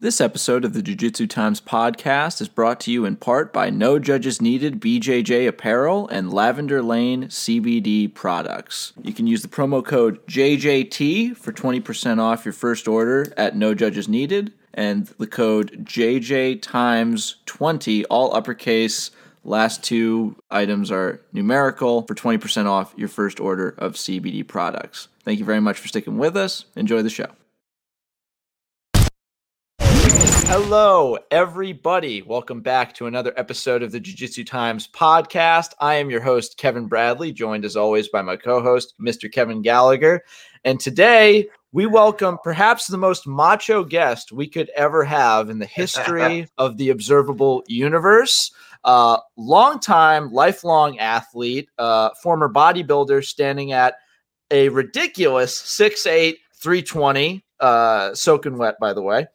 This episode of the Jiu Jitsu Times podcast is brought to you in part by No Judges Needed BJJ Apparel and Lavender Lane CBD products. You can use the promo code JJT for 20% off your first order at No Judges Needed and the code JJ Times 20, all uppercase. Last two items are numerical for 20% off your first order of CBD products. Thank you very much for sticking with us. Enjoy the show. Hello, everybody. Welcome back to another episode of the Jiu Jitsu Times podcast. I am your host, Kevin Bradley, joined as always by my co host, Mr. Kevin Gallagher. And today we welcome perhaps the most macho guest we could ever have in the history of the observable universe. Uh, longtime, lifelong athlete, uh, former bodybuilder, standing at a ridiculous 6'8, 320, uh, soaking wet, by the way.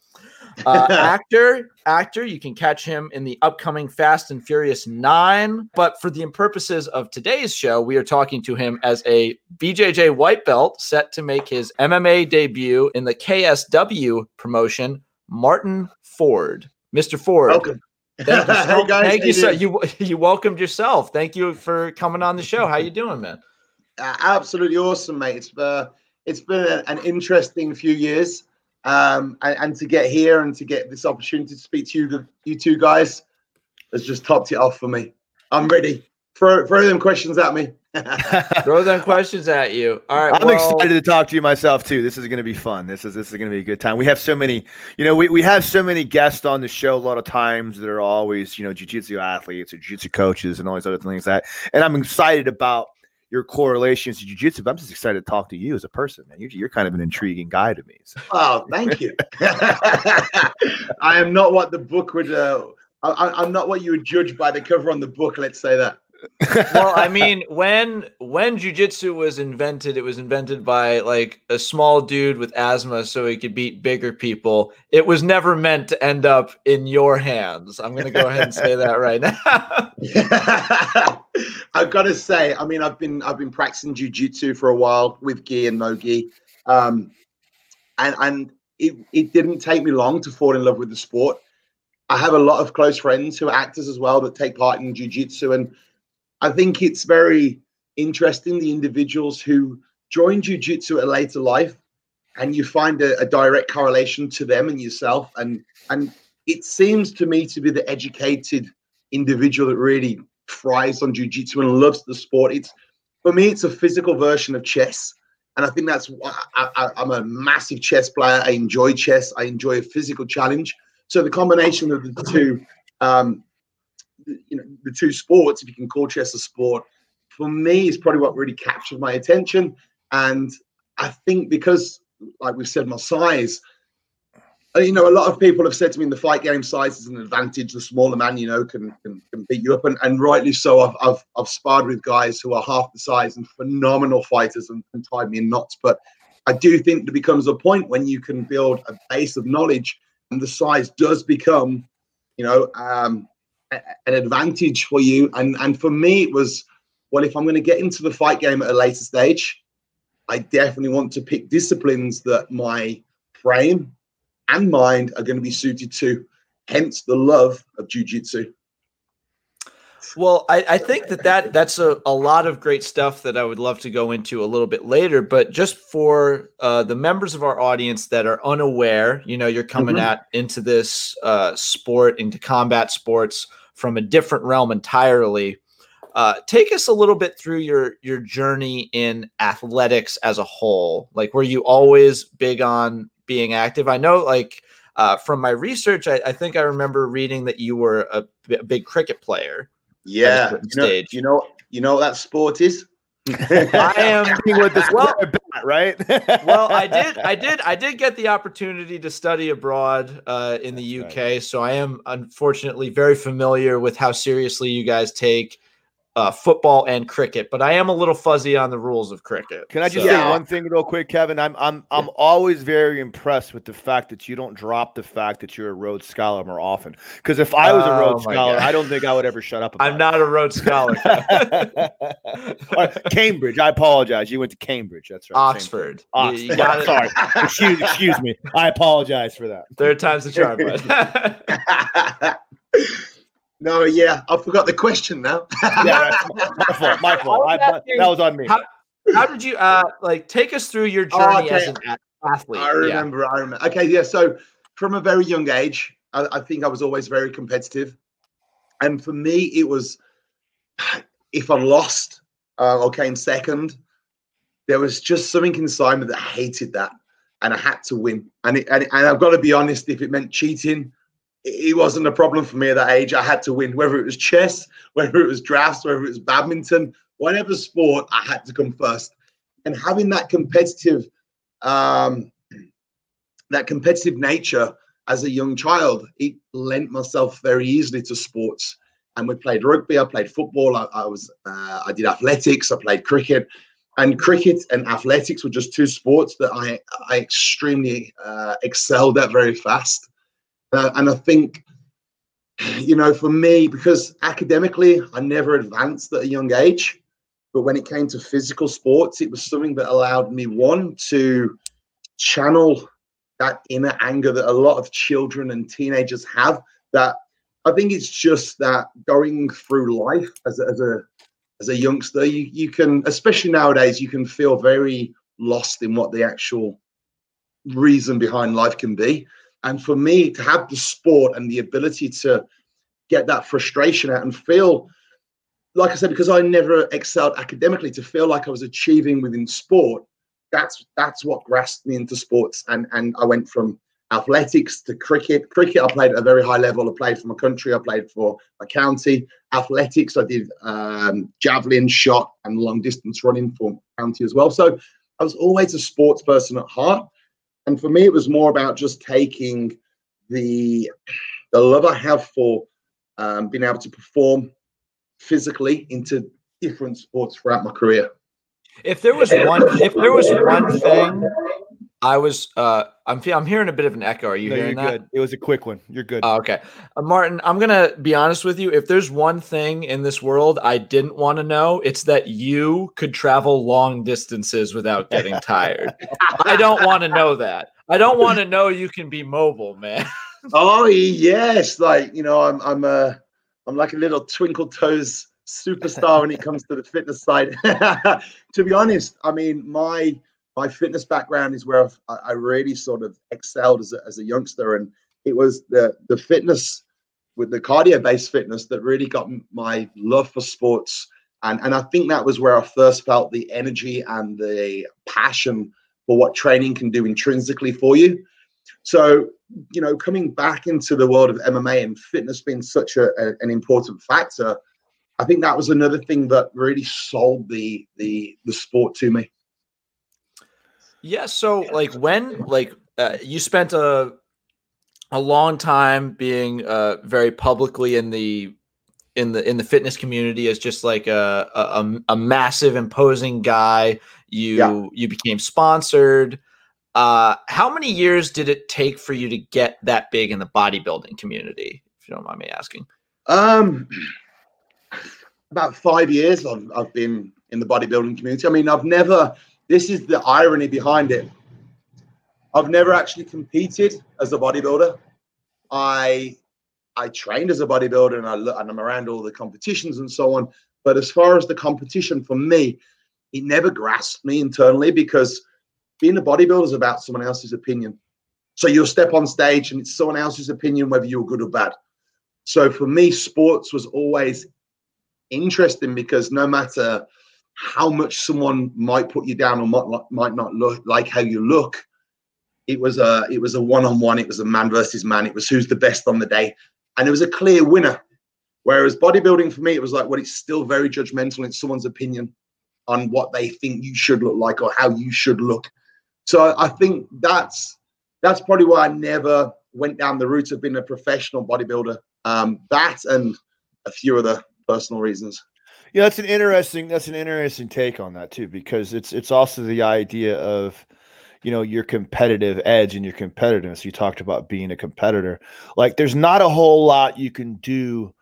Uh, actor, actor, you can catch him in the upcoming Fast and Furious 9. But for the purposes of today's show, we are talking to him as a BJJ white belt set to make his MMA debut in the KSW promotion, Martin Ford. Mr. Ford. Welcome. Thank you, so, guys, thank you, you so you you welcomed yourself. Thank you for coming on the show. How you doing, man? Uh, absolutely awesome, mate. It's uh, it's been a- an interesting few years, um, and, and to get here and to get this opportunity to speak to you, you two guys, has just topped it off for me. I'm ready. Throw throw them questions at me. Throw them questions at you. All right. I'm well, excited to talk to you myself too. This is going to be fun. This is this is going to be a good time. We have so many, you know, we, we have so many guests on the show a lot of times that are always, you know, jiu-jitsu athletes or jiu-jitsu coaches and all these other things like that. And I'm excited about your correlations to jiu-jitsu, but I'm just excited to talk to you as a person, man. You're, you're kind of an intriguing guy to me. So. Oh, thank you. I am not what the book would. Uh, I, I'm not what you would judge by the cover on the book. Let's say that. Well, I mean, when when jujitsu was invented, it was invented by like a small dude with asthma so he could beat bigger people. It was never meant to end up in your hands. I'm gonna go ahead and say that right now. I've got to say, I mean, I've been I've been practicing jujitsu for a while with gi and no gi, um, and and it it didn't take me long to fall in love with the sport. I have a lot of close friends who are actors as well that take part in jujitsu, and I think it's very interesting the individuals who join jujitsu at a later life, and you find a, a direct correlation to them and yourself, and and it seems to me to be the educated individual that really thrives on jujitsu and loves the sport. It's for me, it's a physical version of chess, and I think that's why I, I'm a massive chess player. I enjoy chess. I enjoy a physical challenge. So the combination of the two, um, you know, the two sports, if you can call chess a sport, for me is probably what really captured my attention. And I think because, like we've said, my size. uh, You know, a lot of people have said to me in the fight game size is an advantage. The smaller man, you know, can can, can beat you up, and, and rightly so. I've, I've I've sparred with guys who are half the size and phenomenal fighters and, and tied me in knots. But I do think there becomes a point when you can build a base of knowledge, and the size does become, you know, um, an advantage for you. And and for me, it was well, if I'm going to get into the fight game at a later stage, I definitely want to pick disciplines that my frame and mind are going to be suited to. Hence the love of jujitsu. Well, I, I think that, that that's a, a lot of great stuff that I would love to go into a little bit later. But just for uh, the members of our audience that are unaware, you know, you're coming Mhm. at into this uh, sport, into combat sports from a different realm entirely. Uh, take us a little bit through your your journey in athletics as a whole. Like, were you always big on being active? I know, like uh, from my research, I, I think I remember reading that you were a, b- a big cricket player. Yeah, you know, you know, you know what that sport is. I am with this Well- bat, right? well i did i did i did get the opportunity to study abroad uh, in the uk That's so i am unfortunately very familiar with how seriously you guys take uh, football and cricket, but I am a little fuzzy on the rules of cricket. Can I just so. say one thing real quick, Kevin? I'm I'm I'm always very impressed with the fact that you don't drop the fact that you're a Rhodes Scholar more often. Because if I was a Rhodes Oh, Scholar, God. I don't think I would ever shut up. About I'm not a Rhodes Scholar. Uh, Cambridge. I apologize. You went to Cambridge. That's right. Oxford. You- you Oxford. Sorry. Excuse, excuse me. I apologize for that. Third time's the charm. bud. no, yeah, I forgot the question now. Yeah, my fault. My fault. I, that was on me. How- How did you uh like take us through your Oh, journey okay. as an athlete? I remember, I remember. Okay, yeah. So from a very young age, I, I think I was always very competitive, and for me, it was if I lost uh, or came second, there was just something inside me that hated that, and I had to win. And it, and, and I've got to be honest, if it meant cheating, it, wasn't a problem for me at that age. I had to win, whether it was chess, whether it was drafts, whether it was badminton, whatever sport, I had to come first. And having that competitive um, that competitive nature as a young child, it lent myself very easily to sports. And we played rugby, I played football, I, I was, uh, I did athletics, I played cricket, and cricket and athletics were just two sports that I, I extremely uh, excelled at very fast. Uh, and I think, you know, for me, because academically I never advanced at a young age, but when it came to physical sports, it was something that allowed me one to channel that inner anger that a lot of children and teenagers have that i think it's just that going through life as a, as a as a youngster you, you can especially nowadays you can feel very lost in what the actual reason behind life can be and for me to have the sport and the ability to get that frustration out and feel like i said because i never excelled academically to feel like i was achieving within sport that's that's what grasped me into sports. And and i went from athletics to cricket. Cricket i played at a very high level. I played for my country. I played for my county. Athletics i did um, javelin shot and long distance running for county as well. So i was always a sports person at heart and for me it was more about just taking the the love i have for um, being able to perform physically into different sports throughout my career. If there was one, if there was one thing, I was. uh I'm. fe- I'm hearing a bit of an echo. Are you no, you're hearing that? good. It was a quick one. You're good. Oh, okay. Uh, Martin, I'm going to be honest with you. If there's one thing in this world I didn't want to know, it's that you could travel long distances without getting tired. I don't want to know that. I don't want to know you can be mobile, man. Oh yes, like you know, I'm I'm a I'm like a little twinkle toes superstar when it comes to the fitness side. to be honest, I mean my my fitness background is where I've, I really sort of excelled as a, as a youngster, and it was the the fitness with the cardio based fitness that really got my love for sports, and and I think that was where I first felt the energy and the passion for what training can do intrinsically for you. So you know, coming back into the world of MMA and fitness being such a, a- an important factor, I think that was another thing that really sold the the the sport to me. Yeah. So, like, when like uh, you spent a a long time being uh, very publicly in the in the in the fitness community as just like a a, a- massive imposing guy. You Yeah. you became sponsored. Uh, how many years did it take for you to get that big in the bodybuilding community? If you don't mind me asking. Um, about five years I've, I've been in the bodybuilding community. I mean, I've never. This is the irony behind it. I've never actually competed as a bodybuilder. I I trained as a bodybuilder and I and I'm around all the competitions and so on. But as far as the competition for me, it never grasped me internally because being a bodybuilder is about someone else's opinion. So you'll step on stage and it's someone else's opinion whether you're good or bad. So for me, sports was always interesting because no matter how much someone might put you down or might, might not look like how you look, it was a it was a one on one. It was a man versus man. It was who's the best on the day, and it was a clear winner. Whereas bodybuilding for me, it was like, well, it's still very judgmental. It's someone's opinion on what they think you should look like or how you should look. So I think that's that's probably why I never went down the route of being a professional bodybuilder. Um, that and a few other personal reasons. Yeah, that's an interesting that's an interesting take on that too, because it's it's also the idea of you know your competitive edge and your competitiveness. You talked about being a competitor. Like there's not a whole lot you can do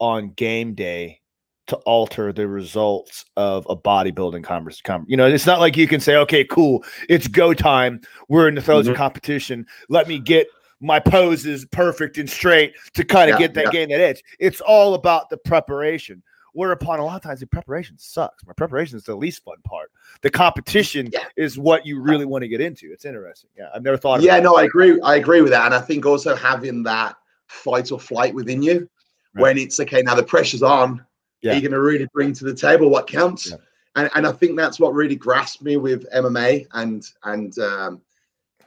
on game day to alter the results of a bodybuilding conversation. You know, it's not like you can say, okay, cool, it's go time. We're in the throes mm-hmm. of competition. Let me get my poses perfect and straight to kind of yeah, get that yeah. gain that edge. It's all about the preparation. Whereupon a lot of times the preparation sucks. My preparation is the least fun part. The competition yeah. is what you really want to get into. It's interesting. Yeah, I've never thought. Yeah, no, I agree. I agree with that, and I think also having that fight or flight within you, right. when it's okay, now the pressure's on. Yeah. You're going to really bring to the table what counts, yeah. and and I think that's what really grasped me with MMA and and um,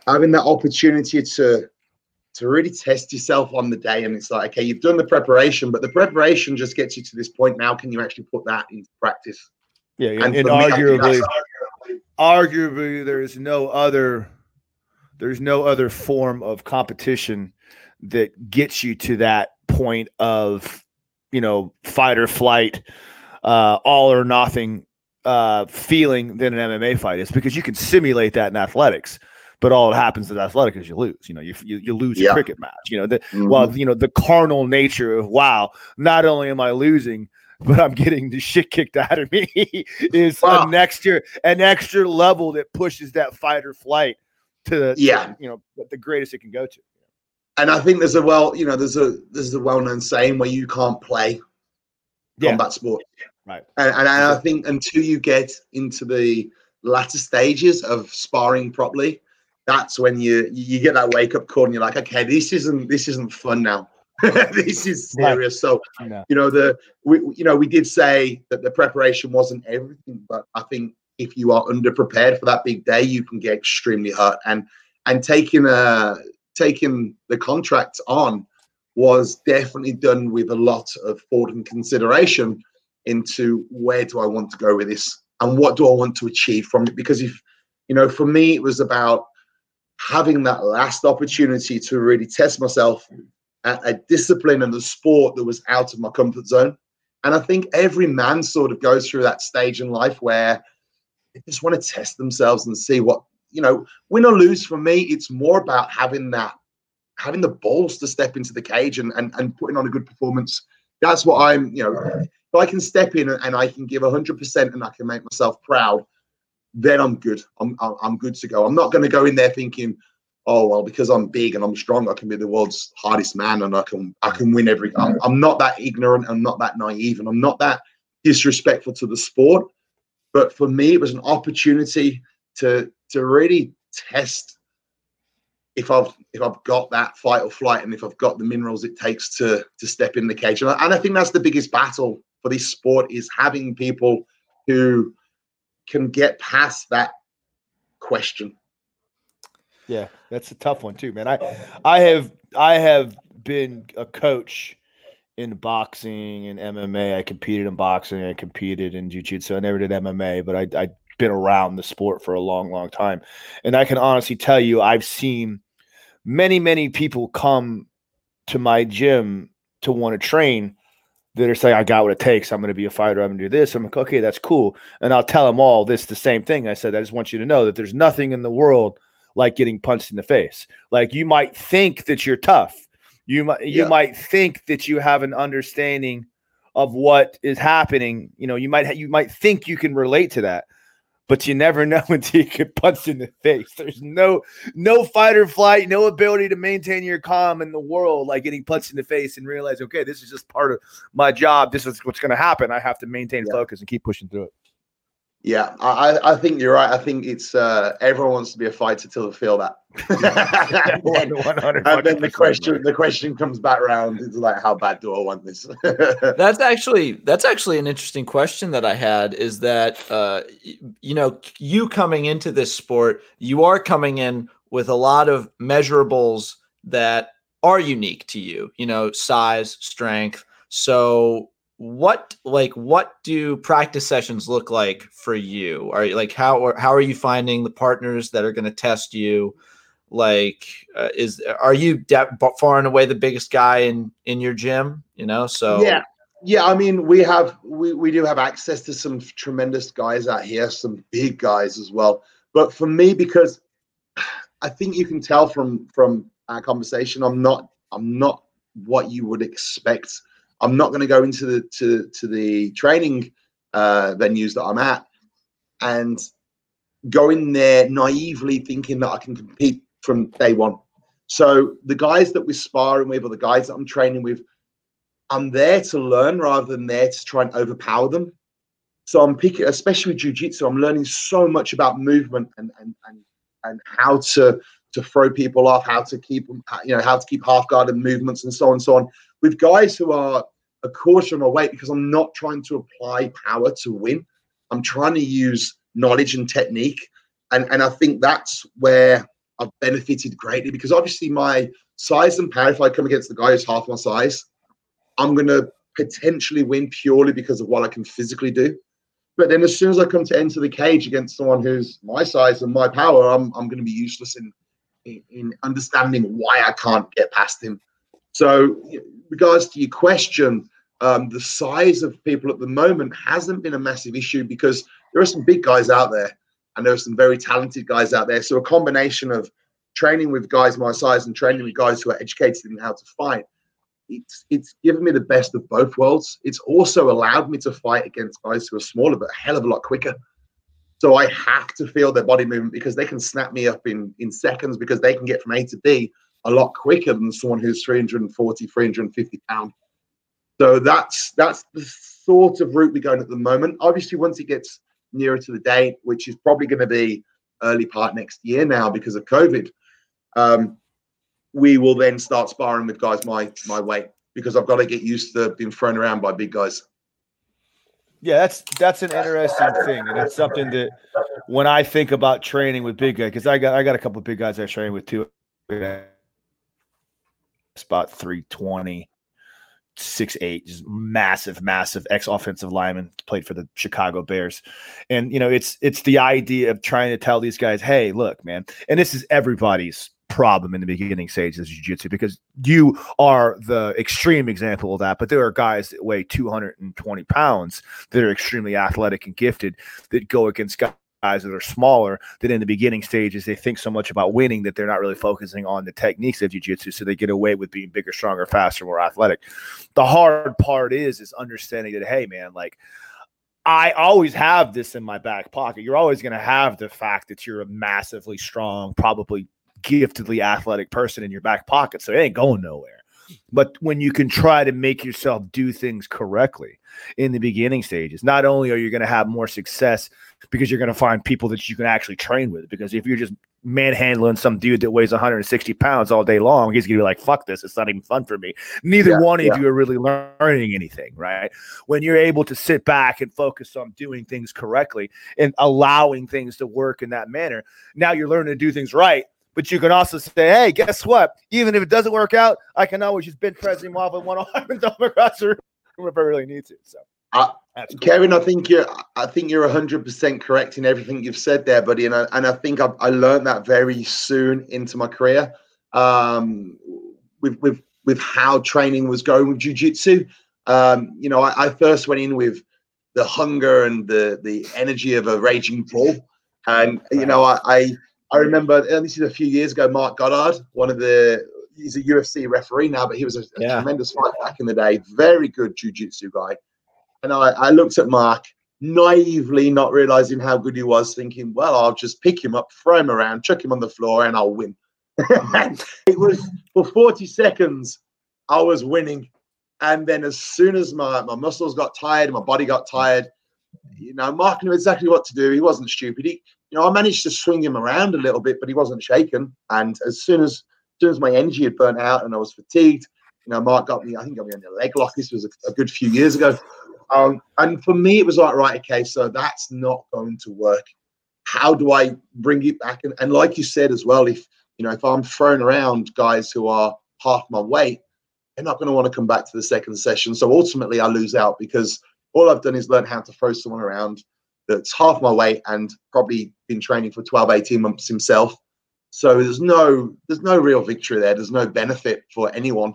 having that opportunity to to really test yourself on the day. And it's like, okay, you've done the preparation, but the preparation just gets you to this point. Now, can you actually put that into practice? Yeah, and, and arguably, me, arguably, there's no other, there's no other form of competition that gets you to that point of, you know, fight or flight, uh, all or nothing uh, feeling than an MMA fight is because you can simulate that in athletics but all that happens in athletic is you lose. You know, you you, you lose yeah. a cricket match. You know, the mm-hmm. well, you know, the carnal nature of wow, not only am I losing, but I'm getting the shit kicked out of me is wow. an extra an extra level that pushes that fight or flight to the yeah, to, you know, the greatest it can go to. And I think there's a well, you know, there's a there's a well known saying where you can't play yeah. combat sport. Right. And, and I think until you get into the latter stages of sparring properly, that's when you you get that wake up call and you're like, okay, this isn't this isn't fun now. this is serious. So you know the we you know we did say that the preparation wasn't everything, but I think if you are underprepared for that big day, you can get extremely hurt. And and taking a taking the contract on was definitely done with a lot of thought and consideration into where do I want to go with this and what do I want to achieve from it. Because if you know, for me, it was about having that last opportunity to really test myself at a discipline and the sport that was out of my comfort zone. And I think every man sort of goes through that stage in life where they just want to test themselves and see what, you know, win or lose for me, it's more about having that, having the balls to step into the cage and, and, and putting on a good performance. That's what I'm, you know, if I can step in and I can give 100% and I can make myself proud, then I'm good. I'm I'm good to go. I'm not going to go in there thinking, oh well, because I'm big and I'm strong, I can be the world's hardest man and I can I can win every. I'm, I'm not that ignorant. I'm not that naive, and I'm not that disrespectful to the sport. But for me, it was an opportunity to to really test if I've if I've got that fight or flight and if I've got the minerals it takes to to step in the cage. And I, and I think that's the biggest battle for this sport is having people who can get past that question. Yeah, that's a tough one too, man. I I have I have been a coach in boxing and MMA. I competed in boxing, I competed in jiu-jitsu. I never did MMA, but I I've been around the sport for a long, long time. And I can honestly tell you I've seen many, many people come to my gym to want to train that are saying, I got what it takes. I'm going to be a fighter. I'm going to do this. I'm like, okay, that's cool. And I'll tell them all this the same thing. I said, I just want you to know that there's nothing in the world like getting punched in the face. Like you might think that you're tough. You might you yeah. might think that you have an understanding of what is happening. You know, you might ha- you might think you can relate to that but you never know until you get punched in the face. There's no no fight or flight, no ability to maintain your calm in the world like getting punched in the face and realize, okay, this is just part of my job. This is what's going to happen. I have to maintain yeah. focus and keep pushing through it. Yeah, I, I think you're right. I think it's uh, everyone wants to be a fighter till they feel that. and then the question the question comes back around. It's like, how bad do I want this? that's actually that's actually an interesting question that I had. Is that uh, you know you coming into this sport, you are coming in with a lot of measurables that are unique to you. You know, size, strength. So what like what do practice sessions look like for you are you like how how are you finding the partners that are going to test you like uh, is are you de- far and away the biggest guy in in your gym you know so yeah Yeah, I mean, we have we, we do have access to some tremendous guys out here, some big guys as well. But for me, because I think you can tell from from our conversation, I'm not I'm not what you would expect. I'm not going to go into the to to the training uh, venues that I'm at and go in there naively thinking that I can compete from day one. So the guys that we're sparring with, or the guys that I'm training with, I'm there to learn rather than there to try and overpower them. So I'm picking, especially with jujitsu, I'm learning so much about movement and and and and how to to throw people off, how to keep them, you know, how to keep half guarded movements and so on and so on. With guys who are a of my weight, because I'm not trying to apply power to win. I'm trying to use knowledge and technique. And, and I think that's where I've benefited greatly because obviously my size and power, if I come against the guy who's half my size, I'm going to potentially win purely because of what I can physically do. But then as soon as I come to enter the cage against someone who's my size and my power, I'm, I'm going to be useless in, in, in understanding why I can't get past him. So, regards to your question, um, the size of people at the moment hasn't been a massive issue because there are some big guys out there and there are some very talented guys out there. So, a combination of training with guys my size and training with guys who are educated in how to fight it's it's given me the best of both worlds. It's also allowed me to fight against guys who are smaller but a hell of a lot quicker. So I have to feel their body movement because they can snap me up in in seconds because they can get from A to B a lot quicker than someone who's 340, 350 pound. So that's that's the sort of route we're going at the moment. Obviously, once it gets nearer to the date, which is probably going to be early part next year now because of COVID, um, we will then start sparring with guys my my weight because I've got to get used to being thrown around by big guys. Yeah, that's that's an interesting thing, and it's something that when I think about training with big guys, because I got I got a couple of big guys I train with too. Spot 320, six eight, just massive, massive ex offensive lineman, played for the Chicago Bears. And you know, it's it's the idea of trying to tell these guys, hey, look, man, and this is everybody's problem in the beginning stages of jiu-jitsu because you are the extreme example of that but there are guys that weigh 220 pounds that are extremely athletic and gifted that go against guys that are smaller that in the beginning stages they think so much about winning that they're not really focusing on the techniques of jiu-jitsu so they get away with being bigger stronger faster more athletic the hard part is is understanding that hey man like I always have this in my back pocket. You're always going to have the fact that you're a massively strong, probably giftedly athletic person in your back pocket, so it ain't going nowhere. But when you can try to make yourself do things correctly in the beginning stages, not only are you going to have more success because you're going to find people that you can actually train with. Because if you're just manhandling some dude that weighs 160 pounds all day long, he's going to be like, fuck this. It's not even fun for me. Neither yeah, one yeah. of you are really learning anything, right? When you're able to sit back and focus on doing things correctly and allowing things to work in that manner, now you're learning to do things right but you can also say, hey, guess what? Even if it doesn't work out, I can always just bench press him off with one arm and dump across the room if I really need to. So. Uh, cool. Kevin, I think you're. I think you're 100 percent correct in everything you've said there, buddy. And I, and I think I, I learned that very soon into my career, um, with with with how training was going with jujitsu. Um, you know, I, I, first went in with the hunger and the the energy of a raging bull, and you know, I, I I remember this is a few years ago. Marc Goddard, one of the he's a UFC referee now, but he was a, yeah. tremendous fight back in the day. Very good jiu-jitsu guy. And I, I looked at Marc naively, not realizing how good he was, thinking, well, I'll just pick him up, throw him around, chuck him on the floor, and I'll win. it was for 40 seconds, I was winning. And then as soon as my, my muscles got tired, my body got tired, you know, Marc knew exactly what to do. He wasn't stupid. He, you know, I managed to swing him around a little bit, but he wasn't shaken. And as soon as, as soon as my energy had burnt out and I was fatigued, you know, Marc got me. I think got me on the leg lock. This was a, a good few years ago. Um, and for me, it was like, right, okay, so that's not going to work. How do I bring it back? And, and like you said as well, if you know, if I'm thrown around guys who are half my weight, they're not going to want to come back to the second session. So ultimately, I lose out because all I've done is learn how to throw someone around that's half my weight and probably been training for 12 18 months himself so there's no there's no real victory there there's no benefit for anyone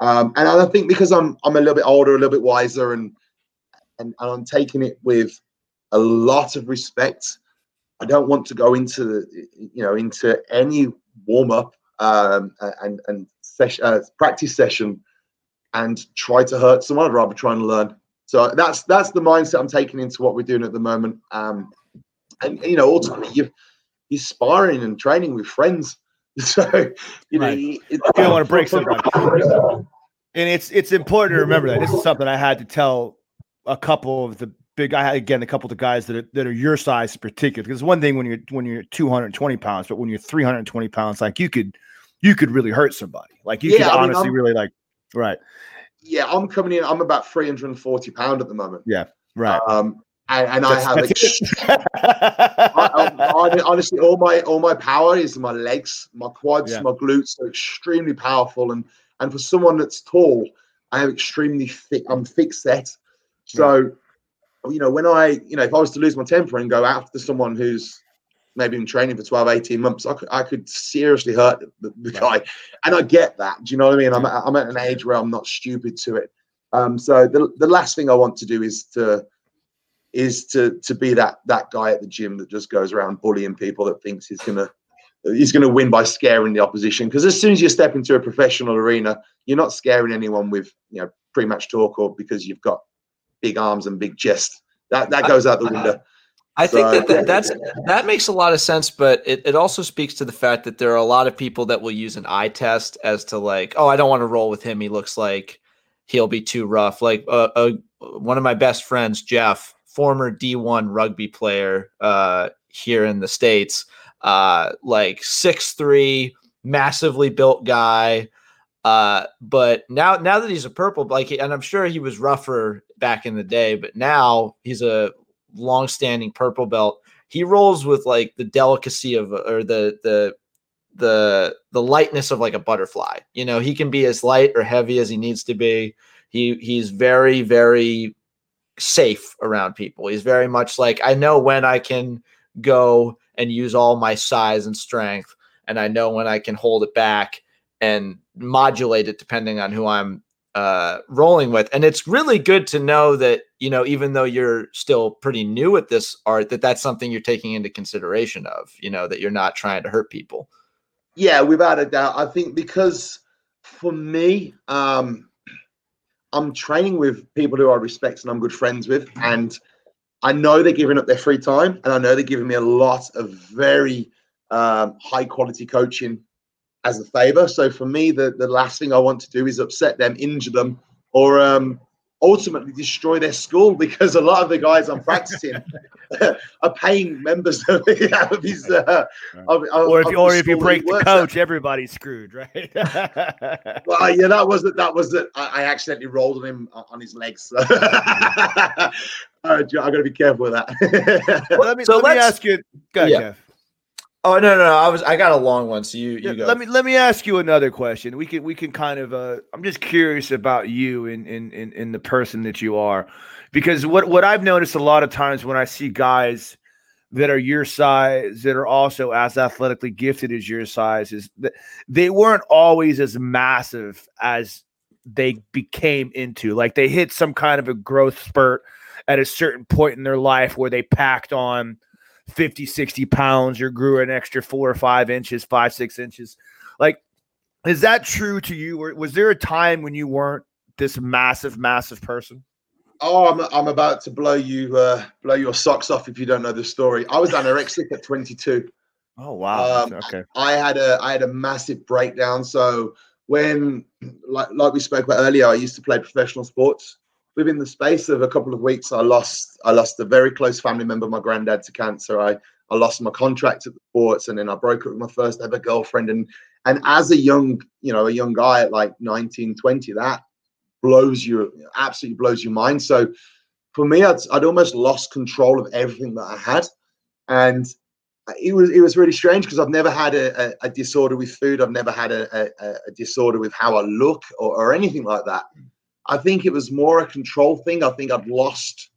Um, and I think because I'm I'm a little bit older, a little bit wiser, and and, and I'm taking it with a lot of respect. I don't want to go into you know into any warm up um, and and session, uh, practice session and try to hurt someone. I'd rather try and learn. So that's that's the mindset I'm taking into what we're doing at the moment. Um, and you know, ultimately, you you're sparring and training with friends. So you right. know, you, you don't want to break somebody. And it's it's important to remember that this is something I had to tell a couple of the big guy again a couple of the guys that are, that are your size in particular because one thing when you're when you're 220 pounds but when you're 320 pounds like you could you could really hurt somebody like you yeah, could I honestly really like right yeah i'm coming in i'm about 340 pound at the moment yeah right um and, and I have I, honestly all my all my power is my legs, my quads, yeah. my glutes are extremely powerful, and and for someone that's tall, I am extremely thick. I'm thick set, so yeah. you know when I you know if I was to lose my temper and go after someone who's maybe been training for 12, 18 months, I could, I could seriously hurt the, the guy. And I get that. Do you know what I mean? I'm, I'm at an age where I'm not stupid to it. Um, so the, the last thing I want to do is to is to to be that that guy at the gym that just goes around bullying people that thinks he's gonna he's gonna win by scaring the opposition. Because as soon as you step into a professional arena, you're not scaring anyone with you know pre-match talk or because you've got big arms and big chest. That that goes out the window. I think that, that that's that makes a lot of sense, but it, it also speaks to the fact that there are a lot of people that will use an eye test as to like, oh, I don't want to roll with him. He looks like he'll be too rough. Like uh, uh, one of my best friends, Jeff, former D1 rugby player uh, here in the States, uh, like six three, massively built guy. Uh, but now, now that he's a purple, like, and I'm sure he was rougher back in the day, but now he's a long-standing purple belt. He rolls with like the delicacy of, or the the the the lightness of like a butterfly. You know, he can be as light or heavy as he needs to be. He he's very very safe around people. He's very much like I know when I can go and use all my size and strength, and I know when I can hold it back and modulate it depending on who I'm uh, rolling with. And it's really good to know that you know even though you're still pretty new at this art, that that's something you're taking into consideration of. You know that you're not trying to hurt people. Yeah, without a doubt. I think because for me, um, I'm training with people who I respect and I'm good friends with, and I know they're giving up their free time, and I know they're giving me a lot of very um, high quality coaching as a favor. So for me, the the last thing I want to do is upset them, injure them, or um, ultimately destroy their school because a lot of the guys I'm practicing are paying members of, of his. Uh, of, or if, of or if you break the coach, at. everybody's screwed, right? well, yeah, that was it. That was that I, I accidentally rolled on him uh, on his legs. So. I got to be careful with that. well, let me, so let me ask you. Go ahead, yeah. Jeff. Oh no, no, no, I was I got a long one, so you you go. Let me let me ask you another question. We can we can kind of uh I'm just curious about you and in, in in the person that you are. Because what what I've noticed a lot of times when I see guys that are your size that are also as athletically gifted as your size is that they weren't always as massive as they became into. Like they hit some kind of a growth spurt at a certain point in their life where they packed on 50, 60 pounds or grew an extra four or five inches, five, six inches. Like, is that true to you? Or was there a time when you weren't this massive, massive person? Oh, I'm, I'm about to blow you uh, blow your socks off if you don't know the story. I was anorexic at 22. Oh wow! Um, okay. I had a I had a massive breakdown. So when like like we spoke about earlier, I used to play professional sports within the space of a couple of weeks, I lost I lost a very close family member, my granddad, to cancer. I I lost my contract at the sports, and then I broke up with my first ever girlfriend. And and as a young you know a young guy at like 19, 20, that blows you absolutely blows your mind. So for me, I'd, I'd almost lost control of everything that I had, and it was it was really strange because I've never had a, a, a, disorder with food. I've never had a, a disorder with how I look or, or anything like that. I think it was more a control thing. I think I'd lost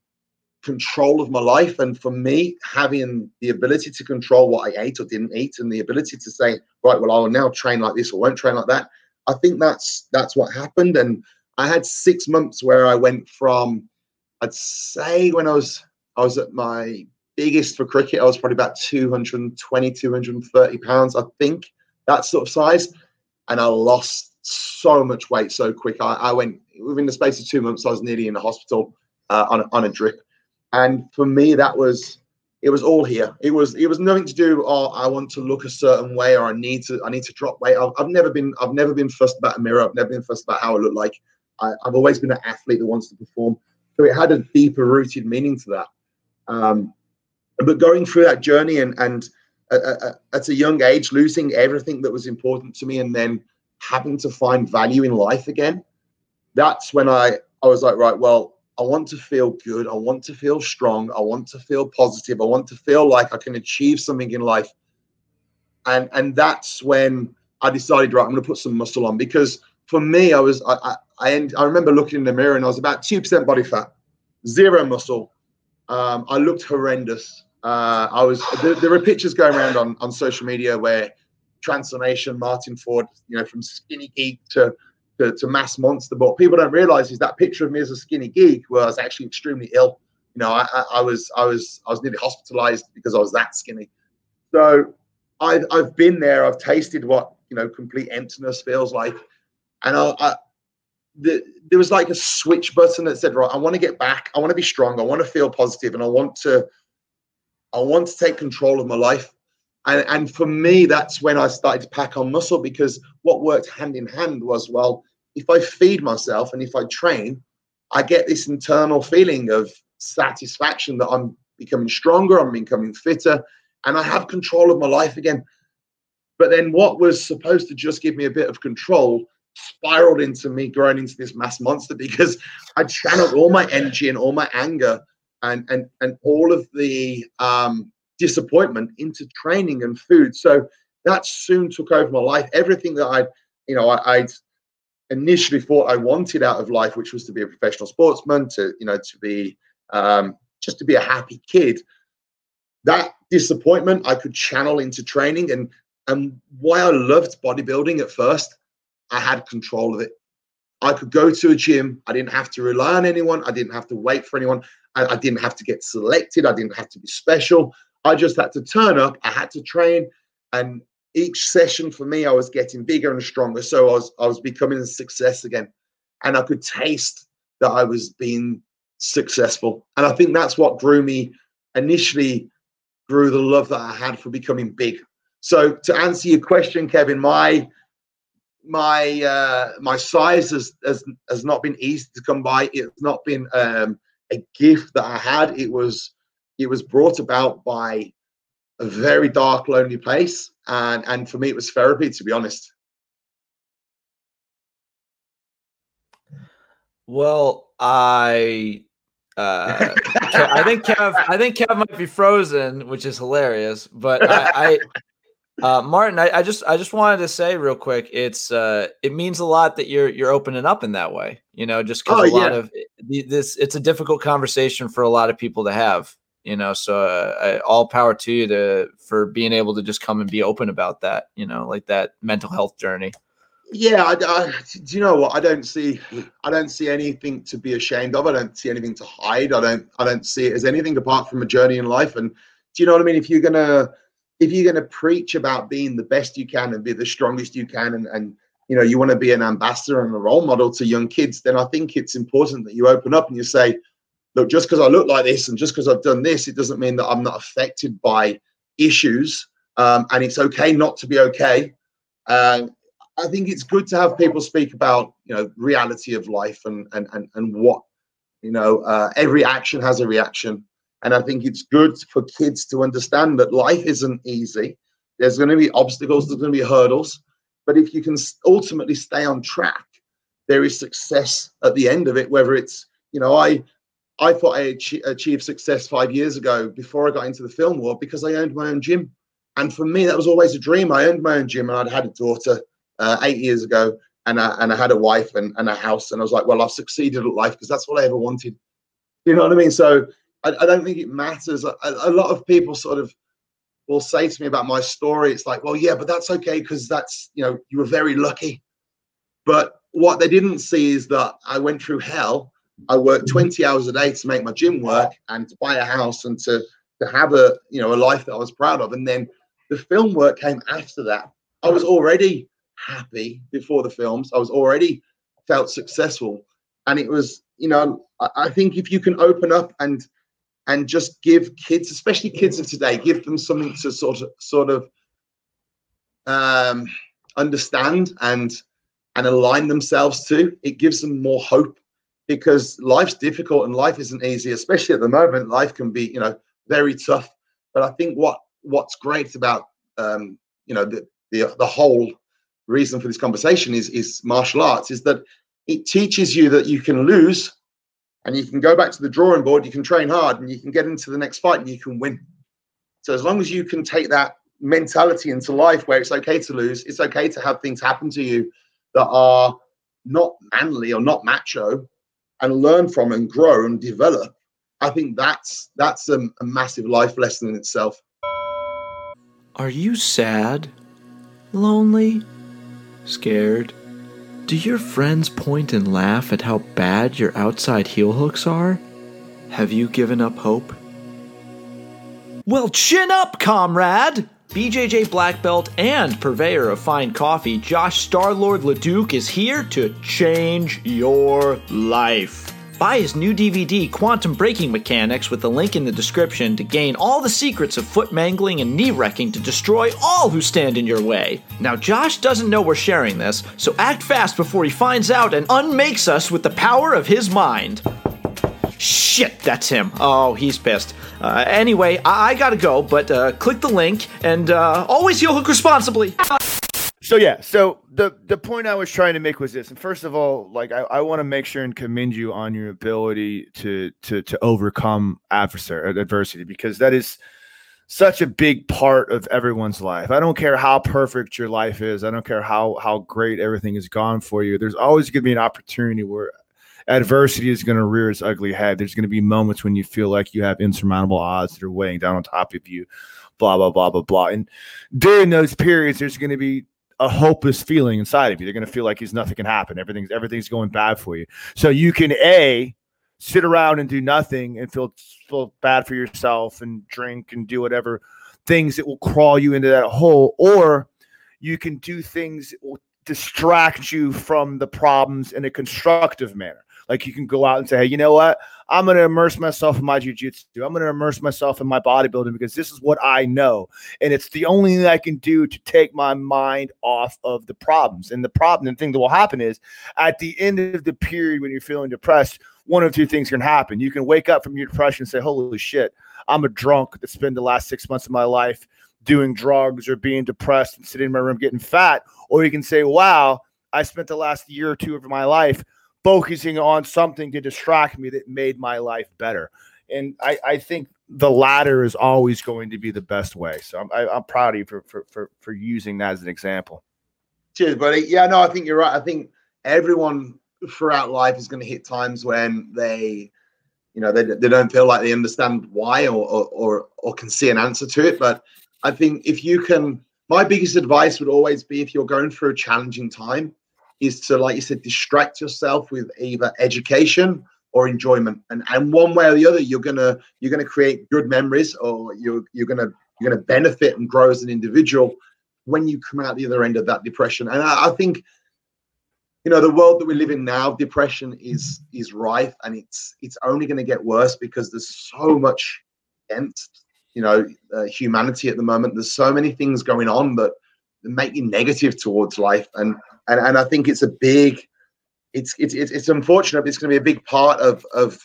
control of my life. And for me, having the ability to control what I ate or didn't eat and the ability to say, right, well, I will now train like this or won't train like that, I think that's that's what happened. And I had six months where I went from, I'd say when I was I was at my biggest for cricket, I was probably about 220, 230 pounds, I think, that sort of size. And I lost so much weight so quick. I, I went within the space of two months, I was nearly in the hospital uh, on, on a drip. And for me, that was it was all here. It was it was nothing to do. Oh, I want to look a certain way, or I need to I need to drop weight. I've, I've never been I've never been fussed about a mirror. I've never been fussed about how I look like. I, have always been an athlete that wants to perform. So it had a deeper rooted meaning to that. Um, but going through that journey and and at a young age, losing everything that was important to me, and then having to find value in life again, that's when I I was like, right, well, I want to feel good. I want to feel strong. I want to feel positive. I want to feel like I can achieve something in life. And and that's when I decided, right, I'm going to put some muscle on because for me, I was I I, I, I remember looking in the mirror and I was about two percent body fat, zero muscle. Um, I looked horrendous. Uh, I was there, there are pictures going around on on social media where transformation, Martin Ford, you know, from skinny geek to to, to mass monster. But people don't realize is that picture of me as a skinny geek where I was actually extremely ill. You know, I, I, I was I was I was nearly hospitalized because I was that skinny. So I've I've been there. I've tasted what you know complete emptiness feels like, and I, I the, there was like a switch button that said, right, I want to get back. I want to be strong. I want to feel positive, and I want to I want to take control of my life. And, and for me, that's when I started to pack on muscle because what worked hand in hand was well, if I feed myself and if I train, I get this internal feeling of satisfaction that I'm becoming stronger, I'm becoming fitter, and I have control of my life again. But then what was supposed to just give me a bit of control spiraled into me growing into this mass monster because I channeled all my energy and all my anger and and and all of the um, disappointment into training and food. So that soon took over my life. Everything that I, you know, I, I'd initially thought I wanted out of life, which was to be a professional sportsman, to you know, to be um, just to be a happy kid. That disappointment I could channel into training, and and why I loved bodybuilding at first, I had control of it. I could go to a gym. I didn't have to rely on anyone. I didn't have to wait for anyone. I, I didn't have to get selected. I didn't have to be special. I just had to turn up. I had to train, and each session for me, I was getting bigger and stronger. So I was I was becoming a success again, and I could taste that I was being successful. And I think that's what grew me initially grew the love that I had for becoming big. So to answer your question, Kevin, my my uh, my size has, has has not been easy to come by. It's not been um, a gift that I had. It was it was brought about by a very dark, lonely place, and and for me, it was therapy. To be honest. Well, I uh, I think Kev, I think Kev might be frozen, which is hilarious. But I, I uh, Martin, I, I, just I just wanted to say real quick, it's uh, it means a lot that you're you're opening up in that way. You know, just because oh, a lot of this, it's a difficult conversation for a lot of people to have. You know, so uh, all power to you to for being able to just come and be open about that. You know, like that mental health journey. Yeah, I, I, do you know what? I don't see I don't see anything to be ashamed of. I don't see anything to hide. I don't I don't see it as anything apart from a journey in life. And do you know what I mean? If you're gonna if you're to preach about being the best you can and be the strongest you can and, and you know you want to be an ambassador and a role model to young kids then i think it's important that you open up and you say look just because i look like this and just because i've done this it doesn't mean that i'm not affected by issues um, and it's okay not to be okay i think it's good to have people speak about you know reality of life and and and, and what you know uh, every action has a reaction and I think it's good for kids to understand that life isn't easy. There's going to be obstacles, there's going to be hurdles. But if you can ultimately stay on track, there is success at the end of it. Whether it's, you know, I I thought I achieved success five years ago before I got into the film world because I owned my own gym. And for me, that was always a dream. I owned my own gym and I'd had a daughter uh, eight years ago and I, and I had a wife and, and a house. And I was like, well, I've succeeded at life because that's what I ever wanted. You know what I mean? So I, I don't think it matters. A, a, lot of people sort of will say to me about my story, it's like, well, yeah, but that's okay because that's you know you were very lucky. But what they didn't see is that I went through hell. I worked 20 hours a day to make my gym work and to buy a house and to to have a you know a life that I was proud of. And then the film work came after that. I was already happy before the films. I was already felt successful, and it was you know I, I think if you can open up and and just give kids, especially kids of today, give them something to sort of sort of um, understand and and align themselves to. It gives them more hope because life's difficult and life isn't easy, especially at the moment. Life can be, you know, very tough. But I think what what's great about um, you know the, the the whole reason for this conversation is is martial arts is that it teaches you that you can lose and you can go back to the drawing board, you can train hard and you can get into the next fight and you can win. So as long as you can take that mentality into life where it's okay to lose, it's okay to have things happen to you that are not manly or not macho and learn from and grow and develop. I think that's that's a, a massive life lesson in itself. Are you sad? Lonely? Scared? Do your friends point and laugh at how bad your outside heel hooks are? Have you given up hope? Well, chin up, comrade! BJJ black belt and purveyor of fine coffee, Josh Starlord LeDuc is here to change your life. Buy his new DVD, Quantum Braking Mechanics, with the link in the description to gain all the secrets of foot mangling and knee wrecking to destroy all who stand in your way. Now, Josh doesn't know we're sharing this, so act fast before he finds out and unmakes us with the power of his mind. Shit, that's him. Oh, he's pissed. Uh, anyway, I-, I, gotta go, but uh, click the link and uh, always heel hook responsibly. So yeah, so the the point I was trying to make was this, and first of all, like I, I want to make sure and commend you on your ability to to to overcome adversary adversity because that is such a big part of everyone's life. I don't care how perfect your life is. I don't care how how great everything has gone for you. There's always going to be an opportunity where adversity is going to rear its ugly head. There's going to be moments when you feel like you have insurmountable odds that are weighing down on top of you, blah, blah, blah, blah, blah. And during those periods, there's going to be a hopeless feeling inside of you. They're going to feel like there's nothing can happen. Everything's everything's going bad for you. So you can a sit around and do nothing and feel feel bad for yourself and drink and do whatever things that will crawl you into that hole, or you can do things that will distract you from the problems in a constructive manner. Like you can go out and say, hey, you know what? I'm going to immerse myself in my jujitsu. I'm going to immerse myself in my bodybuilding because this is what I know. And it's the only thing I can do to take my mind off of the problems. And the problem, the thing that will happen is at the end of the period when you're feeling depressed, one of two things can happen. You can wake up from your depression and say, holy shit, I'm a drunk that spent the last six months of my life doing drugs or being depressed and sitting in my room getting fat. Or you can say, wow, I spent the last year or two of my life focusing on something to distract me that made my life better. And I, I think the latter is always going to be the best way. So I'm, I, am i am proud of you for, for, for, for using that as an example. Cheers, buddy. Yeah, no, I think you're right. I think everyone throughout life is going to hit times when they, you know, they, they don't feel like they understand why or, or, or, or can see an answer to it. But I think if you can, my biggest advice would always be if you're going through a challenging time, is to, like you said, distract yourself with either education or enjoyment. And and one way or the other, you're gonna you're gonna create good memories, or you're you're gonna you're gonna benefit and grow as an individual when you come out the other end of that depression. And I, I think you know the world that we live in now depression is is rife and it's it's only going to get worse because there's so much against you know uh, humanity at the moment there's so many things going on that make you negative towards life and and and I think it's a big, it's it's it's, unfortunate, it's going to be a big part of of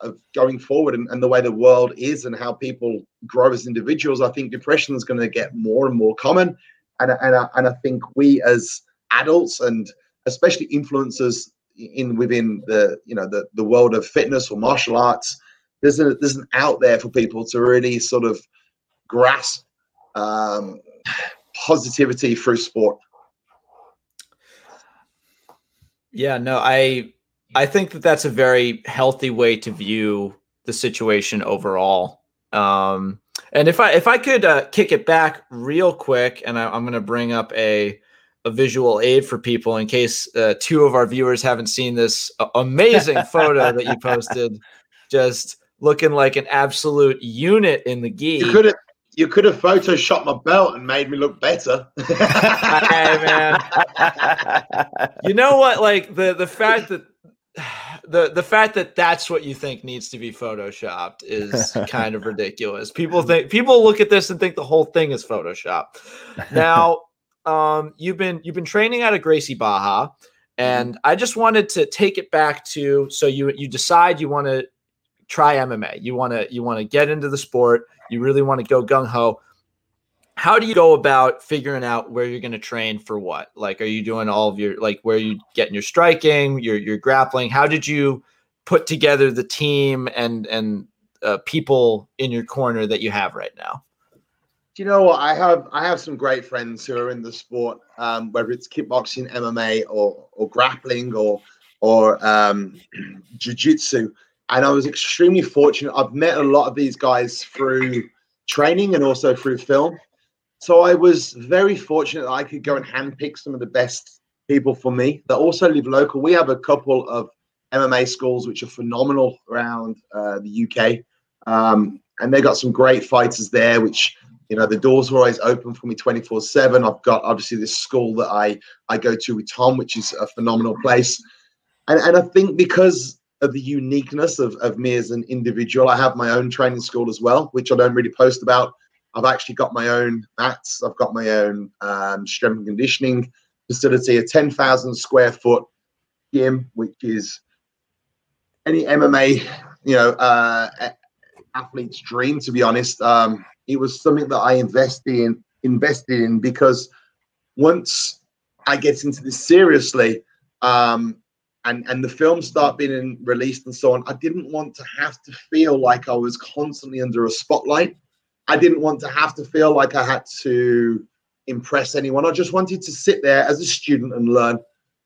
of going forward and, and the way the world is and how people grow as individuals. I think depression is going to get more and more common, and and I, and I think we as adults and especially influencers in within the you know the the world of fitness or martial arts there's a there's an out there for people to really sort of grasp um, positivity through sport Yeah, no, I I think that that's a very healthy way to view the situation overall. Um, and if I if I could uh, kick it back real quick, and I, am going to bring up a a visual aid for people in case uh, two of our viewers haven't seen this amazing photo that you posted, just looking like an absolute unit in the gi. You could have you could have photoshopped my belt and made me look better. hey man, you know what? Like the the fact that the the fact that that's what you think needs to be photoshopped is kind of ridiculous. People think people look at this and think the whole thing is Photoshop. Now, um, you've been you've been training out of Gracie Barra, and I just wanted to take it back to so you you decide you want to try MMA. You want to you want to get into the sport. You really want to go gung ho how do you go about figuring out where you're going to train for what? Like are you doing all of your like where you getting your striking your your grappling? How did you put together the team and and uh, people in your corner that you have right now? You know what? I have i have some great friends who are in the sport um, whether it's kickboxing mma or or grappling or or um, jiu-jitsu and i was extremely fortunate i've met a lot of these guys through training and also through film so I was very fortunate that I could go and handpick some of the best people for me that also live local. We have a couple of MMA schools which are phenomenal around uh, the UK, um, and they got some great fighters there. Which you know the doors were always open for me 24 7 i've got obviously this school that i i go to with tom which is a phenomenal place and and i think because of the uniqueness of, of me as an individual i have my own training school as well which i don't really post about I've actually got my own mats. I've got my own um, strength and conditioning facility, a 10,000 square foot gym, which is any MMA, you know, uh, athlete's dream. To be honest, um, it was something that I invested in, invested in because once I get into this seriously, um, and and the films start being released and so on, I didn't want to have to feel like I was constantly under a spotlight. I didn't want to have to feel like I had to impress anyone. I just wanted to sit there as a student and learn.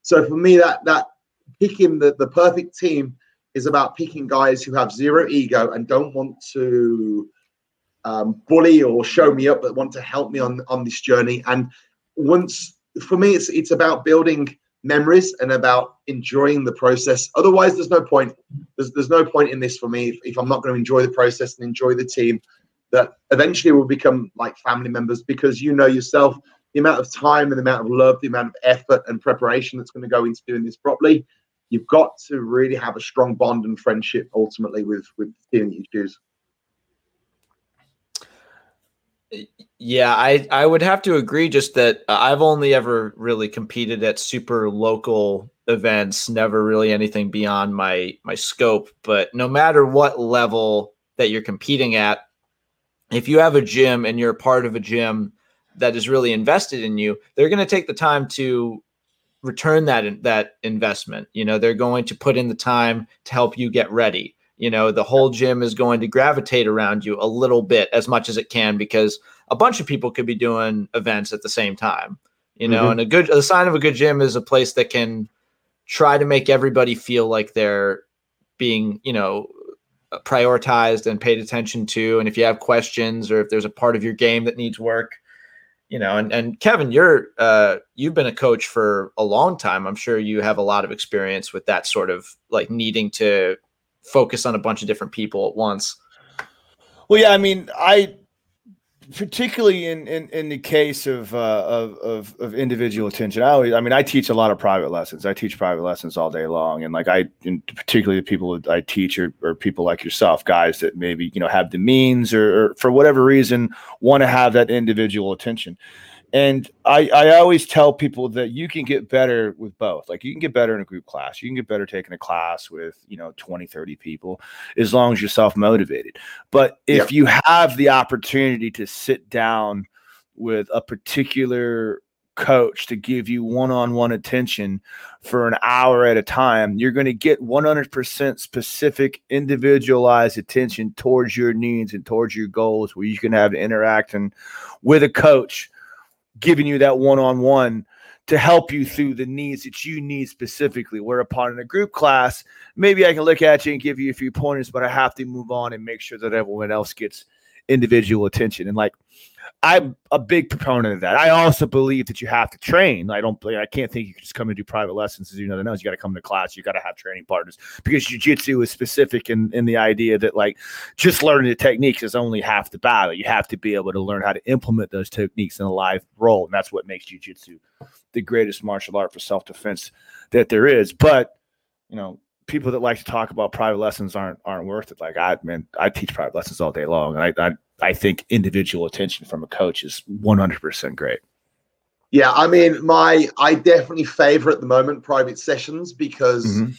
So for me, that that picking the, the perfect team is about picking guys who have zero ego and don't want to um, bully or show me up, but want to help me on on this journey. And once for me, it's it's about building memories and about enjoying the process. Otherwise, there's no point. There's there's no point in this for me if, if I'm not going to enjoy the process and enjoy the team that eventually will become like family members because you know yourself the amount of time and the amount of love, the amount of effort and preparation that's going to go into doing this properly. You've got to really have a strong bond and friendship ultimately with with the team that you choose. Yeah, I I would have to agree. Just that uh, I've only ever really competed at super local events, never really anything beyond my my scope. But no matter what level that you're competing at, if you have a gym and you're a part of a gym that is really invested in you, they're going to take the time to return that that investment. You know, they're going to put in the time to help you get ready. You know, the whole gym is going to gravitate around you a little bit as much as it can because a bunch of people could be doing events at the same time. You know, mm-hmm. and a good a sign of a good gym is a place that can try to make everybody feel like they're being, you know, prioritized and paid attention to and if you have questions or if there's a part of your game that needs work you know and, and kevin you're uh, you've been a coach for a long time i'm sure you have a lot of experience with that sort of like needing to focus on a bunch of different people at once well yeah i mean i particularly in, in, in the case of, uh, of, of of individual attention. I always, I mean, I teach a lot of private lessons. I teach private lessons all day long, and like I, particularly the people that I teach are, are people like yourself, guys that maybe you know have the means or, or for whatever reason want to have that individual attention. And I, I always tell people that you can get better with both. Like you can get better in a group class. You can get better taking a class with, you know, 20, 30 people as long as you're self motivated. But if you have the opportunity to sit down with a particular coach to give you one-on-one attention for an hour at a time you're going to get 100% specific individualized attention towards your needs and towards your goals where you can have interaction with a coach giving you that one on one to help you through the needs that you need specifically. Whereupon in a group class, maybe I can look at you and give you a few pointers, but I have to move on and make sure that everyone else gets individual attention. And like, I'm a big proponent of that. I also believe that you have to train. I don't. I can't think you can just come and do private lessons and do nothing else. You got to come to class. You got to have training partners because jujitsu is specific in in the idea that like just learning the techniques is only half the battle. You have to be able to learn how to implement those techniques in a live role, and that's what makes jujitsu the greatest martial art for self defense that there is. But you know, people that like to talk about private lessons aren't aren't worth it. Like I man, I teach private lessons all day long, and I I, I think individual attention from a coach is one hundred percent great. Yeah, I mean, my I definitely favor at the moment private sessions because mm-hmm.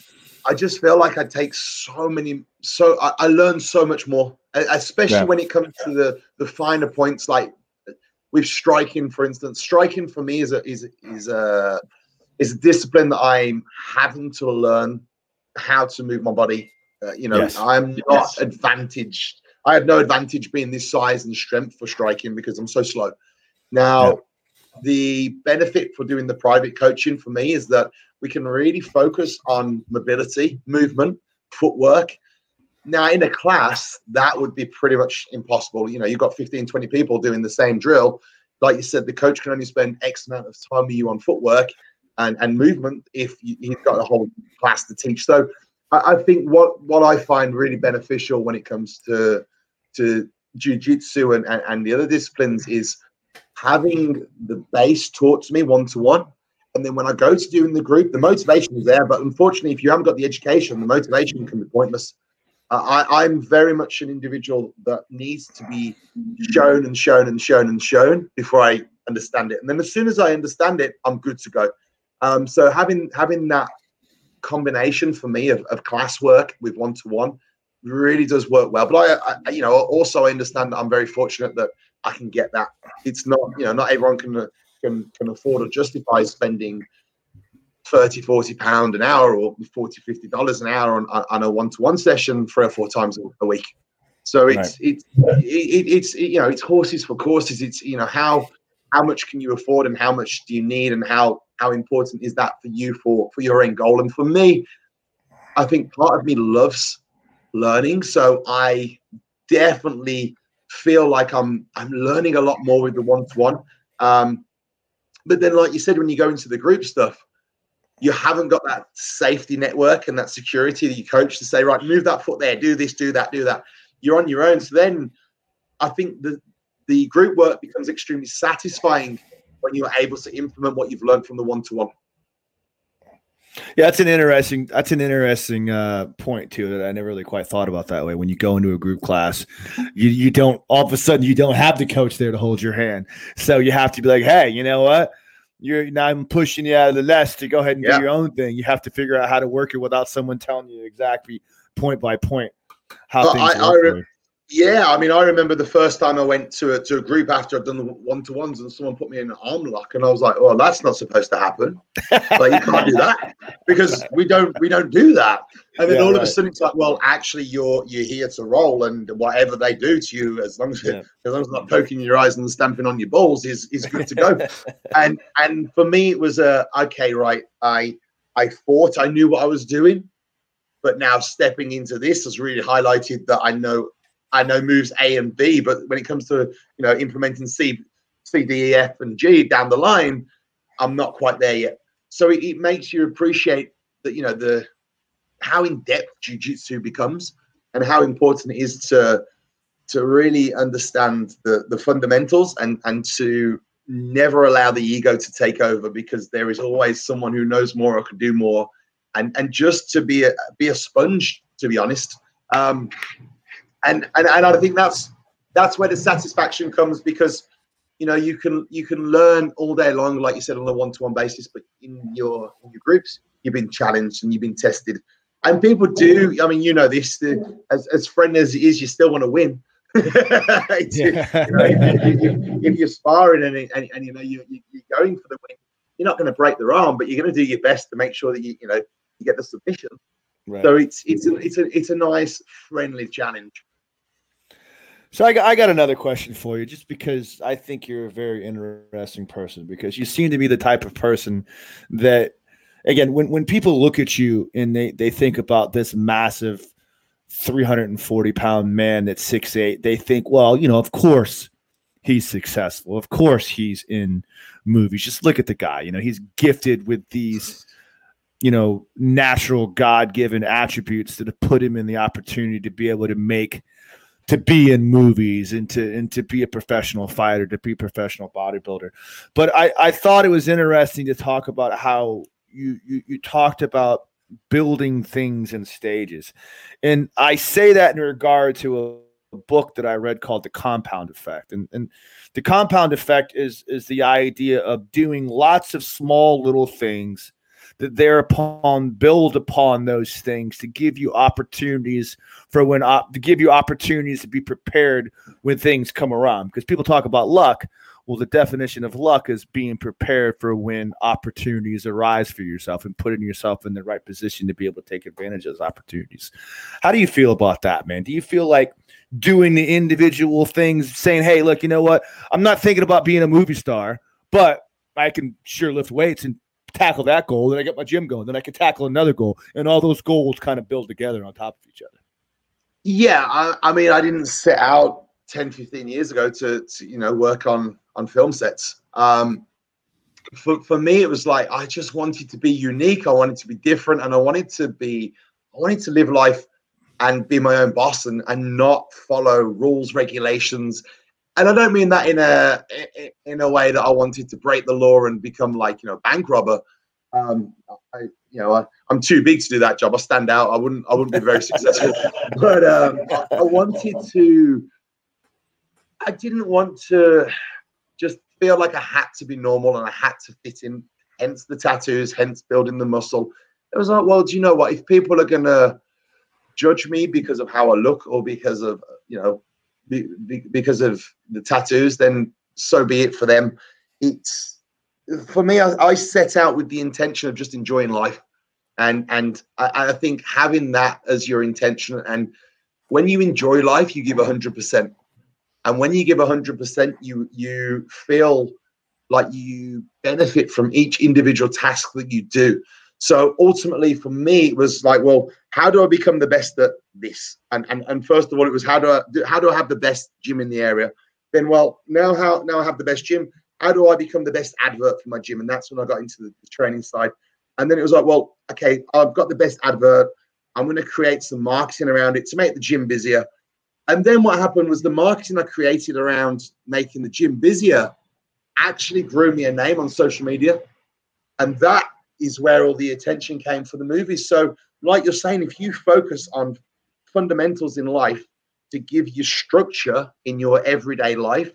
I just feel like I take so many, so I, I learn so much more, especially yeah. when it comes to the the finer points like with striking, for instance. Striking for me is a is is a is a discipline that I'm having to learn how to move my body. Uh, you know, yes. I'm not yes. advantaged. I have no advantage being this size and strength for striking because I'm so slow. Now, yeah. the benefit for doing the private coaching for me is that we can really focus on mobility, movement, footwork. Now, in a class, that would be pretty much impossible. You know, you've got 15, 20 people doing the same drill. Like you said, the coach can only spend X amount of time with you on footwork and, and movement if you, have got a whole class to teach. So I, I, think what what I find really beneficial when it comes to to jujitsu and, and, and the other disciplines is having the base taught to me one to one. And then when I go to doing the group, the motivation is there. But unfortunately, if you haven't got the education, the motivation can be pointless. Uh, I, I'm very much an individual that needs to be shown and shown and shown and shown before I understand it. And then as soon as I understand it, I'm good to go. Um, so having having that combination for me of, of class work with one to one really does work well. But I, I, you know, also I understand that I'm very fortunate that I can get that. It's not, you know, not everyone can can can afford or justify spending 30, 40 pound an hour or 40, 50 dollars an hour on, on a one-to-one session three or four times a week. So it's right. it's it, it's you know it's horses for courses. It's you know how how much can you afford and how much do you need and how how important is that for you for for your end goal? And for me, I think part of me loves learning, so I definitely feel like I'm I'm learning a lot more with the one to one. Um but then, like you said, when you go into the group stuff, you haven't got that safety network and that security that you coach to say, right, move that foot there, do this, do that, do that. You're on your own. So then I think the the group work becomes extremely satisfying when you're able to implement what you've learned from the one-to-one. Yeah, that's an interesting. That's an interesting uh, point too that I never really quite thought about that way. When you go into a group class, you you don't all of a sudden you don't have the coach there to hold your hand, so you have to be like, hey, you know what? You're now I'm pushing you out of the nest to go ahead and yeah. do your own thing. You have to figure out how to work it without someone telling you exactly point by point how well, things I, work. I, yeah, I mean, I remember the first time I went to a, to a group after I'd done the one to ones, and someone put me in an arm lock, and I was like, "Well, that's not supposed to happen. like, you can't do that because we don't we don't do that." And then yeah, all right. of a sudden, it's like, "Well, actually, you're you're here to roll, and whatever they do to you, as long as yeah. as long as not poking your eyes and stamping on your balls, is is good to go." and and for me, it was a okay, right? I I thought I knew what I was doing, but now stepping into this has really highlighted that I know I know moves A and B, but when it comes to you know implementing C, C, D, E, F, and G down the line, I'm not quite there yet. So it, it makes you appreciate that you know the how in depth jujitsu becomes and how important it is to to really understand the the fundamentals and and to never allow the ego to take over because there is always someone who knows more or can do more and and just to be a be a sponge to be honest um and and, and I think that's that's where the satisfaction comes because you know you can you can learn all day long, like you said, on a one-to-one basis, but in your in your groups, you've been challenged and you've been tested. And people do, I mean, you know, this the, as as friendly as it is, you still want to win. yeah. you know, if, if, if, you're sparring and, and, and you know you, you, are going for the win, you're not going to break their arm, but you're going to do your best to make sure that you you know you get the submission. Right. So it's it's a, it's a it's a nice friendly challenge. So I got, I got another question for you, just because I think you're a very interesting person. Because you seem to be the type of person that, again, when when people look at you and they they think about this massive, three hundred and forty pound man that's six eight, they think, well, you know, of course, he's successful. Of course, he's in movies. Just look at the guy. You know, he's gifted with these, you know, natural God given attributes that have put him in the opportunity to be able to make, to be in movies and to and to be a professional fighter, to be a professional bodybuilder. But I I thought it was interesting to talk about how you you, you talked about building things in stages, and I say that in regard to a book that I read called The Compound Effect. And, and the compound effect is, is the idea of doing lots of small little things that thereupon build upon those things to give you opportunities for when op- to give you opportunities to be prepared when things come around. Because people talk about luck. Well the definition of luck is being prepared for when opportunities arise for yourself and putting yourself in the right position to be able to take advantage of those opportunities. How do you feel about that man? Do you feel like doing the individual things, saying, "Hey, look, you know what? I'm not thinking about being a movie star, but I can sure lift weights and tackle that goal. Then I get my gym going. Then I can tackle another goal, and all those goals kind of build together on top of each other." Yeah, I, I mean, I didn't set out 10, 15 years ago to, to you know work on on film sets. Um, for, for me, it was like I just wanted to be unique. I wanted to be different, and I wanted to be, I wanted to live life and be my own boss and, and not follow rules, regulations. And I don't mean that in a in a way that I wanted to break the law and become like you know bank robber. Um, I, you know, I, am too big to do that job. I stand out. I wouldn't. I wouldn't be very successful. But um, I, I wanted to. I didn't want to just feel like I had to be normal and I had to fit in. Hence the tattoos. Hence building the muscle. It was like, well, do you know what? If people are gonna judge me because of how I look or because of you know be, be, because of the tattoos, then so be it for them. It's for me. I, I, set out with the intention of just enjoying life, and and I, I think having that as your intention, and when you enjoy life, you give hundred percent, and when you give hundred percent, you you feel like you benefit from each individual task that you do. So ultimately, for me, it was like, well, how do I become the best at this? And and and first of all, it was how do I how do I have the best gym in the area? Then, well, now how now I have the best gym. How do I become the best advert for my gym? And that's when I got into the, the training side. And then it was like, well, okay, I've got the best advert. I'm going to create some marketing around it to make the gym busier. And then what happened was the marketing I created around making the gym busier actually grew me a name on social media. And that is where all the attention came for the movies. So, like you're saying, if you focus on fundamentals in life to give you structure in your everyday life,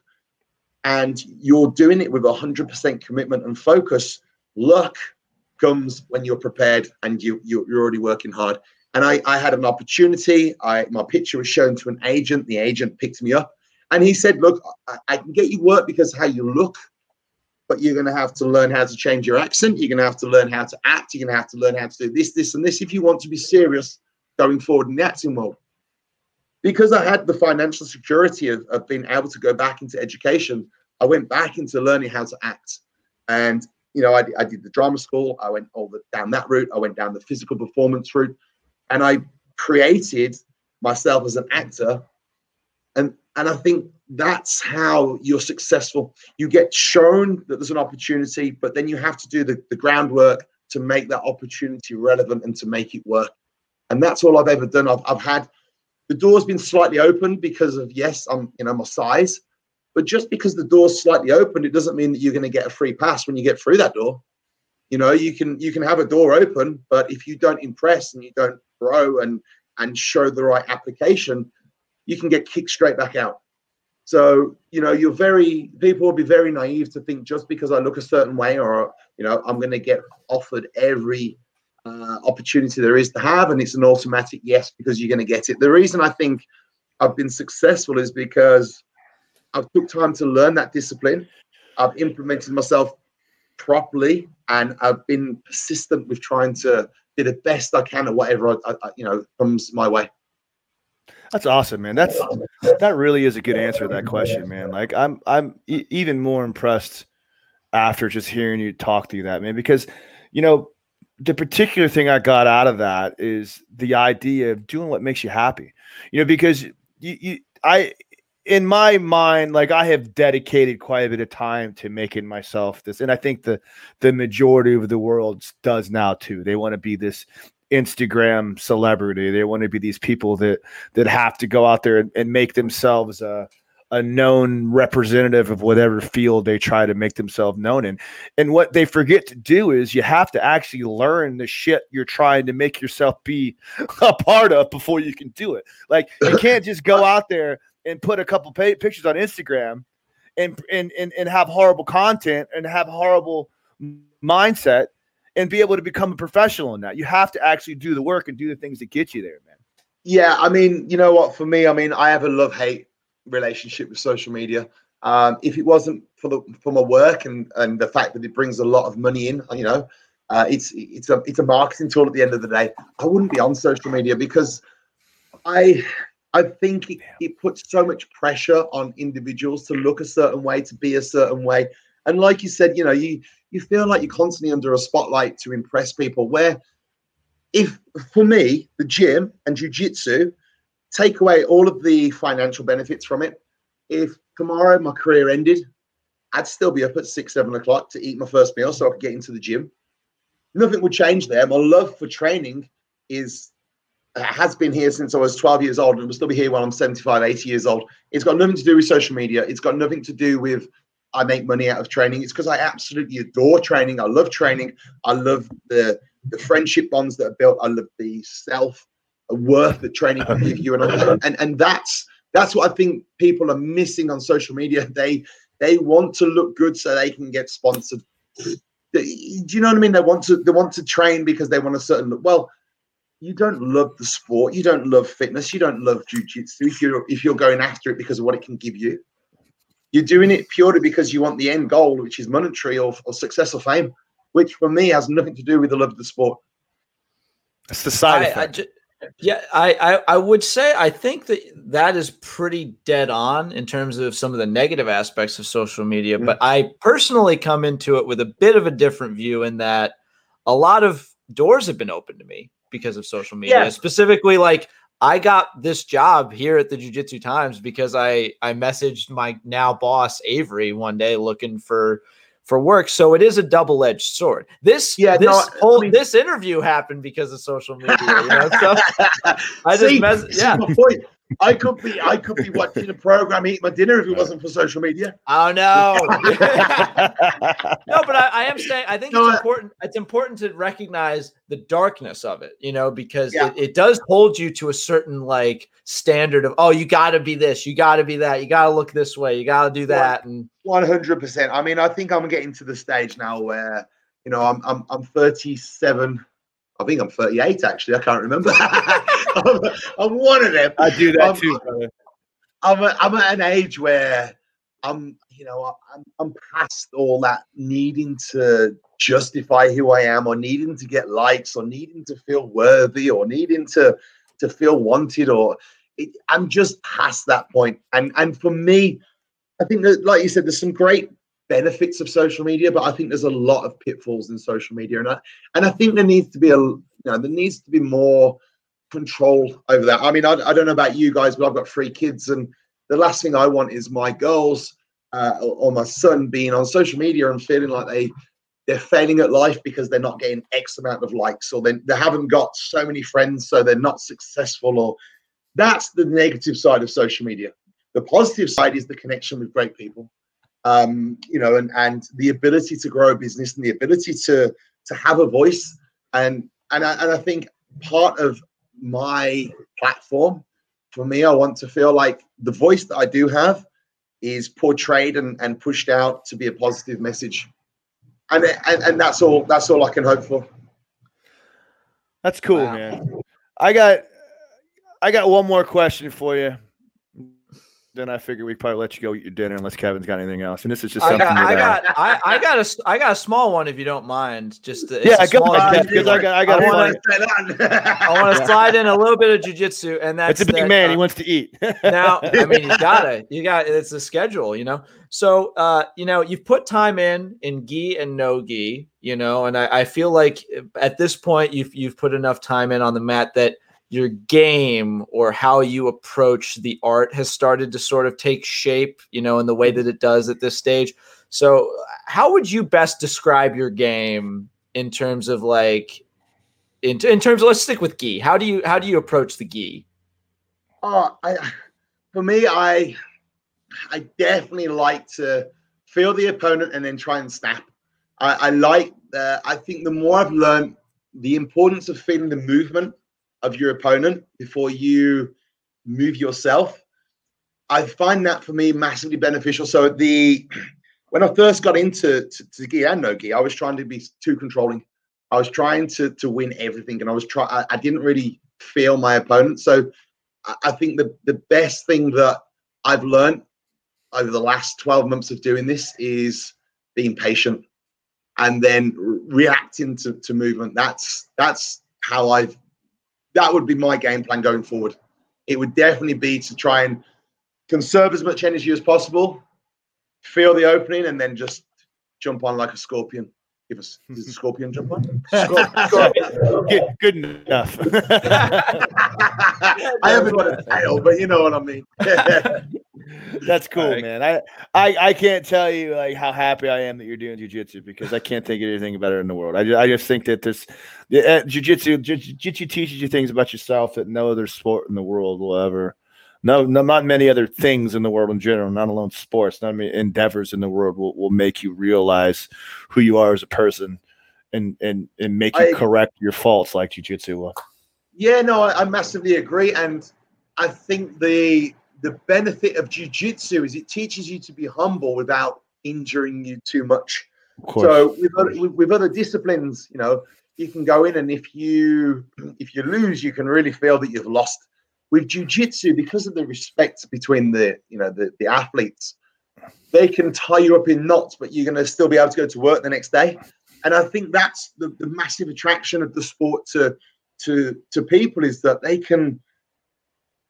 and you're doing it with 100% commitment and focus, luck comes when you're prepared and you, you're already working hard. And I, I had an opportunity. I my picture was shown to an agent. The agent picked me up, and he said, "Look, I, I can get you work because how you look but you're going to have to learn how to change your accent. You're going to have to learn how to act. You're going to have to learn how to do this, this, and this if you want to be serious going forward in the acting world. Because I had the financial security of, of being able to go back into education, I went back into learning how to act. And, you know, I, I did the drama school. I went all the, down that route. I went down the physical performance route. And I created myself as an actor. And, and I think that's how you're successful. You get shown that there's an opportunity, but then you have to do the, the groundwork to make that opportunity relevant and to make it work. And that's all I've ever done. I've, I've had the door's been slightly open because of yes, I'm you know my size, but just because the door's slightly open, it doesn't mean that you're going to get a free pass when you get through that door. You know, you can you can have a door open, but if you don't impress and you don't grow and and show the right application, you can get kicked straight back out. So, you know, you're very, people will be very naive to think just because I look a certain way or, you know, I'm going to get offered every uh, opportunity there is to have. And it's an automatic yes because you're going to get it. The reason I think I've been successful is because I've took time to learn that discipline. I've implemented myself properly and I've been persistent with trying to do the best I can at whatever I, I, you know comes my way. That's awesome, man. That's that really is a good answer to that question, man. Like I'm I'm e- even more impressed after just hearing you talk through that, man, because you know, the particular thing I got out of that is the idea of doing what makes you happy. You know, because you, you I in my mind, like I have dedicated quite a bit of time to making myself this, and I think the the majority of the world does now too. They want to be this Instagram celebrity. They want to be these people that that have to go out there and, and make themselves a a known representative of whatever field they try to make themselves known in. And what they forget to do is you have to actually learn the shit you're trying to make yourself be a part of before you can do it. Like you can't just go out there and put a couple pay- pictures on Instagram and, and and and have horrible content and have horrible mindset and be able to become a professional in that. You have to actually do the work and do the things that get you there, man. Yeah, I mean, you know what? For me, I mean, I have a love hate relationship with social media. Um, if it wasn't for the for my work and and the fact that it brings a lot of money in, you know, uh, it's it's a it's a marketing tool at the end of the day. I wouldn't be on social media because I I think it, it puts so much pressure on individuals to look a certain way, to be a certain way, and like you said, you know, you you feel like you're constantly under a spotlight to impress people. Where if for me, the gym and jujitsu take away all of the financial benefits from it. If tomorrow my career ended, I'd still be up at six, seven o'clock to eat my first meal so I could get into the gym. Nothing would change there. My love for training is uh, has been here since I was 12 years old and will still be here when I'm 75, 80 years old. It's got nothing to do with social media. It's got nothing to do with I make money out of training. It's because I absolutely adore training. I love training. I love the the friendship bonds that are built. I love the self uh, worth that training can give you, and and and that's that's what I think people are missing on social media. They they want to look good so they can get sponsored. Do you know what I mean? They want to they want to train because they want a certain look. Well, you don't love the sport, you don't love fitness, you don't love jujitsu if you're if you're going after it because of what it can give you. You're doing it purely because you want the end goal, which is monetary or, or success or fame, which for me has nothing to do with the love of the sport. It's the side I, effect. I, yeah, I, I, I would say I think that that is pretty dead on in terms of some of the negative aspects of social media. Mm-hmm. But I personally come into it with a bit of a different view in that a lot of doors have been opened to me because of social media. Yeah. Specifically, like I got this job here at the Jiu Jitsu Times because I I messaged my now boss Avery one day looking for for work. So it is a double edged sword. This yeah, this no, whole I mean, this interview happened because of social media. You know? so I just See, mess- yeah. I could be I could be watching a program, eating my dinner if it wasn't for social media. Oh no, no, but I, I, am saying I think no, it's important. It's important to recognize the darkness of it, you know, because yeah. it, it does hold you to a certain like standard of oh, you got to be this, you got to be that, you got to look this way, you got to do that, and one hundred percent. I mean, I think I'm getting to the stage now where you know I'm I'm I'm 37 I think I'm 38 actually. I can't remember. I'm, I'm, one of them. I do that I'm, too, brother. I'm, a, I'm at an age where I'm, you know, I'm, I'm past all that needing to justify who I am or needing to get likes or needing to feel worthy or needing to to feel wanted or it, I'm just past that point. And and for me, I think that, like you said, there's some great benefits of social media, but I think there's a lot of pitfalls in social media, and I and I think there needs to be a you know there needs to be more control over that. I mean, I, I don't know about you guys, but I've got three kids, and the last thing I want is my girls uh, or my son being on social media and feeling like they they're failing at life because they're not getting X amount of likes, or they, they haven't got so many friends, so they're not successful, or that's the negative side of social media. The positive side is the connection with great people um, you know, and and the ability to grow a business and the ability to to have a voice. And and I, and I think part of my platform for me, I want to feel like the voice that I do have is portrayed and, and pushed out to be a positive message. And, and and that's all that's all I can hope for. That's cool, wow. man. I got I got one more question for you then I figure we probably let you go eat your dinner unless Kevin's got anything else. And this is just something. I got, I got, I, I, got a, I got a small one if you don't mind. Just to, yeah, go ahead. Because I got, I got. I want to slide in a little bit of jujitsu, and that's it's a big that, man. Uh, he wants to eat. now, I mean, you gotta, you got. It's a schedule, you know. So, uh, you know, you've put time in in gi and no gi, you know, and I, I feel like at this point you've you've put enough time in on the mat that your game or how you approach the art has started to sort of take shape, you know, in the way that it does at this stage. So, how would you best describe your game in terms of like in, in terms of let's stick with gi. How do you how do you approach the gi? Oh, I for me, I I definitely like to feel the opponent and then try and snap. I, I like uh, I think the more I've learned the importance of feeling the movement of your opponent before you move yourself. I find that for me massively beneficial. So the when I first got into to, to gi and no gi, I was trying to be too controlling. I was trying to to win everything, and I was try. I, I didn't really feel my opponent. So I, I think the the best thing that I've learned over the last twelve months of doing this is being patient and then reacting to, to movement. That's that's how I've that would be my game plan going forward. It would definitely be to try and conserve as much energy as possible, feel the opening, and then just jump on like a scorpion. Give us the scorpion jump on? good, good enough. I haven't got a tail, but you know what I mean. That's cool, right. man. I, I I can't tell you like how happy I am that you're doing jujitsu because I can't think of anything better in the world. I just, I just think that this uh, jujitsu jujitsu teaches you things about yourself that no other sport in the world will ever. No, no, not many other things in the world in general, not alone sports, not many endeavors in the world will, will make you realize who you are as a person and and and make you I, correct your faults like jujitsu will. Yeah, no, I, I massively agree, and I think the the benefit of jujitsu is it teaches you to be humble without injuring you too much. So with other, with other disciplines, you know, you can go in and if you if you lose, you can really feel that you've lost. With jujitsu, because of the respect between the you know the, the athletes, they can tie you up in knots, but you're going to still be able to go to work the next day. And I think that's the, the massive attraction of the sport to to to people is that they can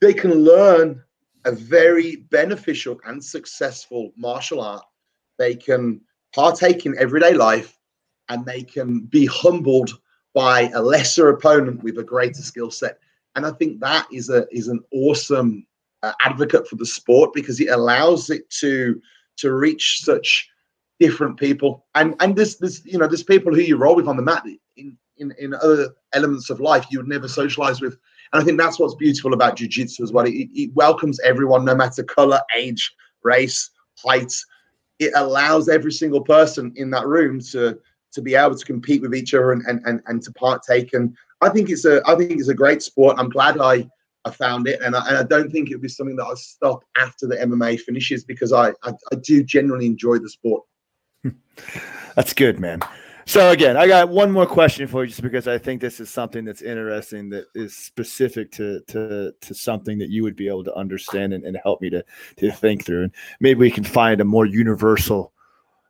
they can learn a very beneficial and successful martial art. They can partake in everyday life and they can be humbled by a lesser opponent with a greater skill set. And I think that is a is an awesome uh, advocate for the sport because it allows it to to reach such different people. And and there's there's you know there's people who you roll with on the mat in in, in other elements of life you would never socialize with and I think that's what's beautiful about jiu-jitsu as well. It, it welcomes everyone, no matter color, age, race, height. It allows every single person in that room to to be able to compete with each other and and, and, and to partake. And I think it's a I think it's a great sport. I'm glad I I found it, and I, and I don't think it would be something that I'll stop after the MMA finishes because I, I, I do generally enjoy the sport. That's good, man. So again, I got one more question for you, just because I think this is something that's interesting that is specific to to to something that you would be able to understand and, and help me to to think through, and maybe we can find a more universal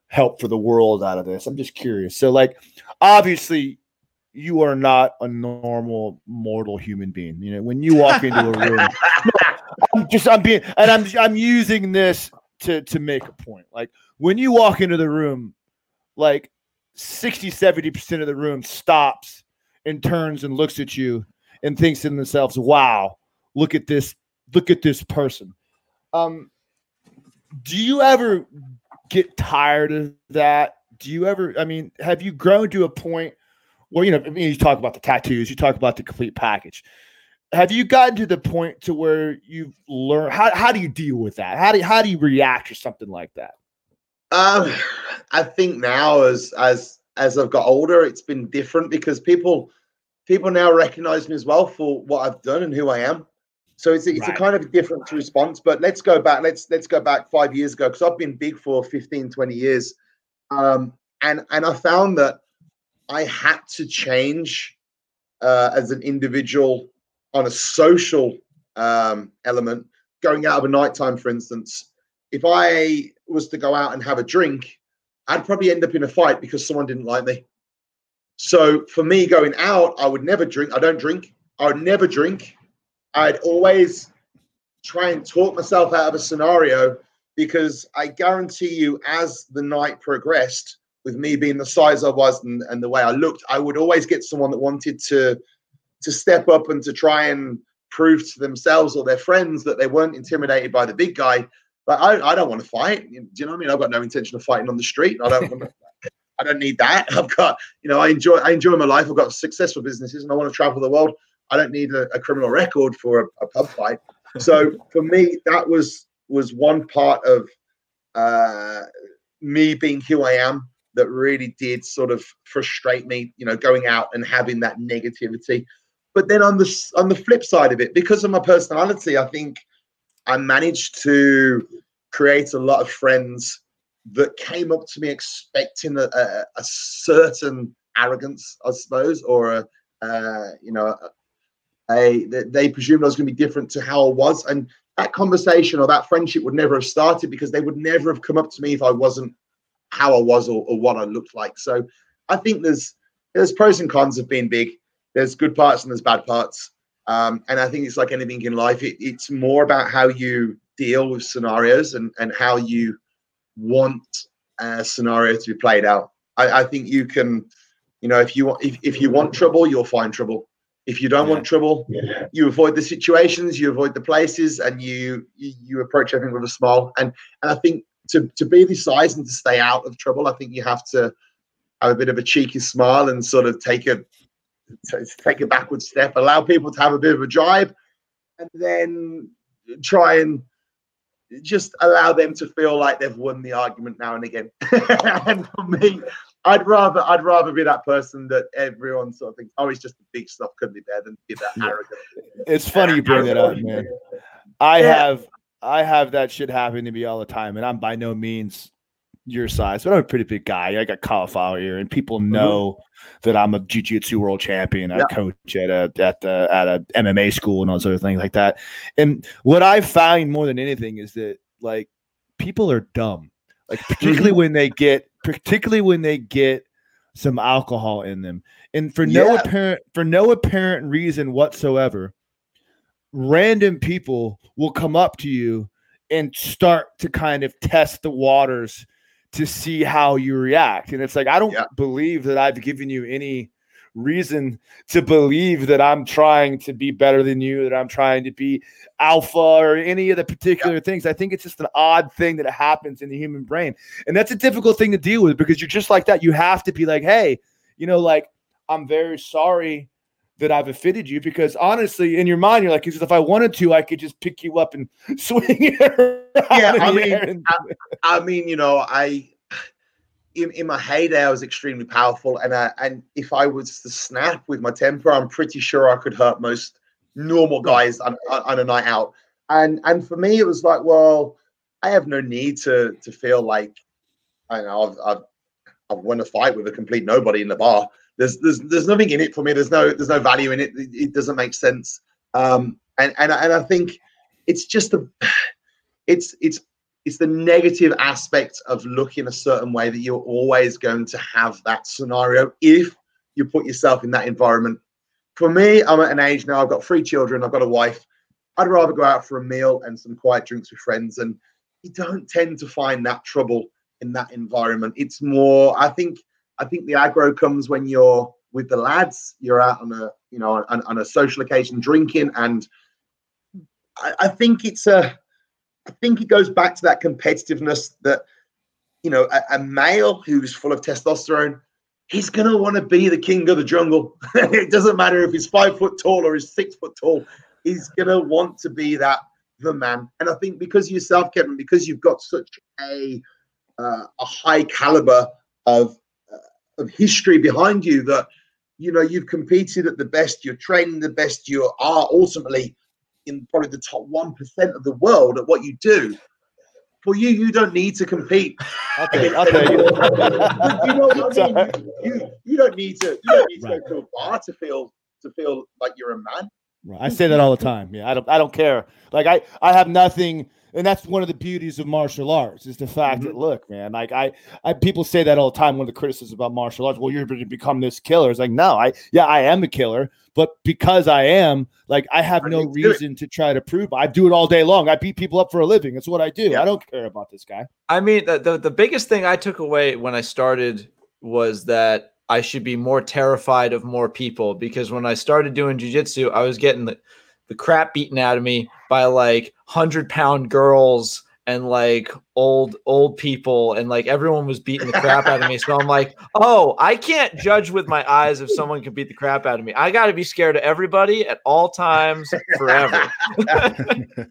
help for the world out of this. I'm just curious. So, like, obviously, you are not a normal mortal human being. You know, when you walk into a room, no, I'm just I'm being and I'm I'm using this to to make a point. Like when you walk into the room, like 60, 70% of the room stops and turns and looks at you and thinks to themselves, wow, look at this, look at this person. Um, do you ever get tired of that? Do you ever, I mean, have you grown to a point where, you know, I mean, you talk about the tattoos, you talk about the complete package. Have you gotten to the point to where you've learned how, how do you deal with that? How do you, how do you react to something like that? Um, I think now as as as I've got older, it's been different because people people now recognize me as well for what I've done and who I am. So it's it's right. a kind of different response. But let's go back. Let's let's go back five years ago because I've been big for 15, 20 years. Um, and and I found that I had to change uh, as an individual on a social um, element. Going out of a nighttime, for instance, if I was to go out and have a drink, I'd probably end up in a fight because someone didn't like me. So for me going out, I would never drink. I don't drink. I would never drink. I'd always try and talk myself out of a scenario because I guarantee you, as the night progressed, with me being the size I was and, and the way I looked, I would always get someone that wanted to to step up and to try and prove to themselves or their friends that they weren't intimidated by the big guy. Like I, I don't want to fight. Do you know what I mean? I've got no intention of fighting on the street. I don't to, I don't need that. I've got, you know, I enjoy I enjoy my life. I've got successful businesses and I want to travel the world. I don't need a, a criminal record for a, a, pub fight. So for me, that was was one part of uh, me being who I am that really did sort of frustrate me. You know, going out and having that negativity. But then on the on the flip side of it, because of my personality, I think I managed to create a lot of friends that came up to me expecting a, a, a certain arrogance, I suppose, or a, you know, a, a, they presumed I was going to be different to how I was, and that conversation or that friendship would never have started because they would never have come up to me if I wasn't how I was or, or what I looked like. So I think there's there's pros and cons of being big. There's good parts and there's bad parts. Um, and I think it's like anything in life. It, it's more about how you deal with scenarios and, and how you want a scenario to be played out. I, I think you can, you know, if you want if, if you want trouble, you'll find trouble. If you don't yeah. want trouble, yeah. you avoid the situations, you avoid the places, and you, you you approach everything with a smile. And and I think to to be this size and to stay out of trouble, I think you have to have a bit of a cheeky smile and sort of take a take a backward step, allow people to have a bit of a drive, and then try and just allow them to feel like they've won the argument now and again. and for me, I'd rather I'd rather be that person that everyone sort of thinks, oh, he's just a big stuff, couldn't be there than be that arrogant. It's funny you bring that up, man. I yeah. have I have that shit happen to me all the time, and I'm by no means your size, but I'm a pretty big guy. I got cauliflower ear, and people mm-hmm. know mm-hmm. that I'm a jiu-jitsu world champion. I yeah. coach at a at the at a MMA school and all sort of things like that. And what I find more than anything is that like people are dumb. Like particularly mm-hmm. when they get particularly when they get some alcohol in them. And for no yeah. apparent for no apparent reason whatsoever, random people will come up to you and start to kind of test the waters to see how you react. And it's like, I don't yeah. believe that I've given you any reason to believe that I'm trying to be better than you, that I'm trying to be alpha or any of the particular yeah. things. I think it's just an odd thing that happens in the human brain. And that's a difficult thing to deal with because you're just like that. You have to be like, hey, you know, like, I'm very sorry that I've offended you because honestly, in your mind, you're like, if I wanted to, I could just pick you up and swing it. yeah, I mean, and- I, I, mean, you know, I in, in my heyday, I was extremely powerful, and I, and if I was to snap with my temper, I'm pretty sure I could hurt most normal guys on, on a night out. And and for me, it was like, well, I have no need to to feel like I know I've, I've I've won a fight with a complete nobody in the bar there's there's there's nothing in it for me. There's no there's no value in it. It, it doesn't make sense. Um, and and and I think it's just the it's it's it's the negative aspect of looking a certain way that you're always going to have that scenario if you put yourself in that environment. For me, I'm at an age now. I've got three children. I've got a wife. I'd rather go out for a meal and some quiet drinks with friends. And you don't tend to find that trouble in that environment. It's more, I think, I think the aggro comes when you're with the lads. You're out on a you know on, on a social occasion drinking, and I, I, think it's a. I think it goes back to that competitiveness that you know a, a male who's full of testosterone. He's gonna want to be the king of the jungle. it doesn't matter if he's five foot tall or he's six foot tall. He's gonna want to be that the man. And I think because yourself, Kevin, because you've got such a uh, a high caliber of of history behind you that you know you've competed at the best, you're training the best, you are ultimately in probably the top one percent of the world at what you do. For you, you don't need to compete. Okay, okay. you know what I mean? You, you, you, don't need to. You don't need to right. go to a bar to feel to feel like you're a man. Right. I say that all the time. Yeah, I don't. I don't care. Like I, I have nothing and that's one of the beauties of martial arts is the fact mm-hmm. that look, man, like I, I people say that all the time. One of the criticisms about martial arts, well, you're going to become this killer. It's like, no, I, yeah, I am a killer, but because I am, like, I have I no reason to try to prove. I do it all day long. I beat people up for a living. It's what I do. Yeah. I don't care about this guy. I mean, the, the the biggest thing I took away when I started was that I should be more terrified of more people because when I started doing jujitsu, I was getting the, the crap beaten out of me by like hundred pound girls and like old old people and like everyone was beating the crap out of me. So I'm like, oh, I can't judge with my eyes if someone can beat the crap out of me. I got to be scared of everybody at all times forever.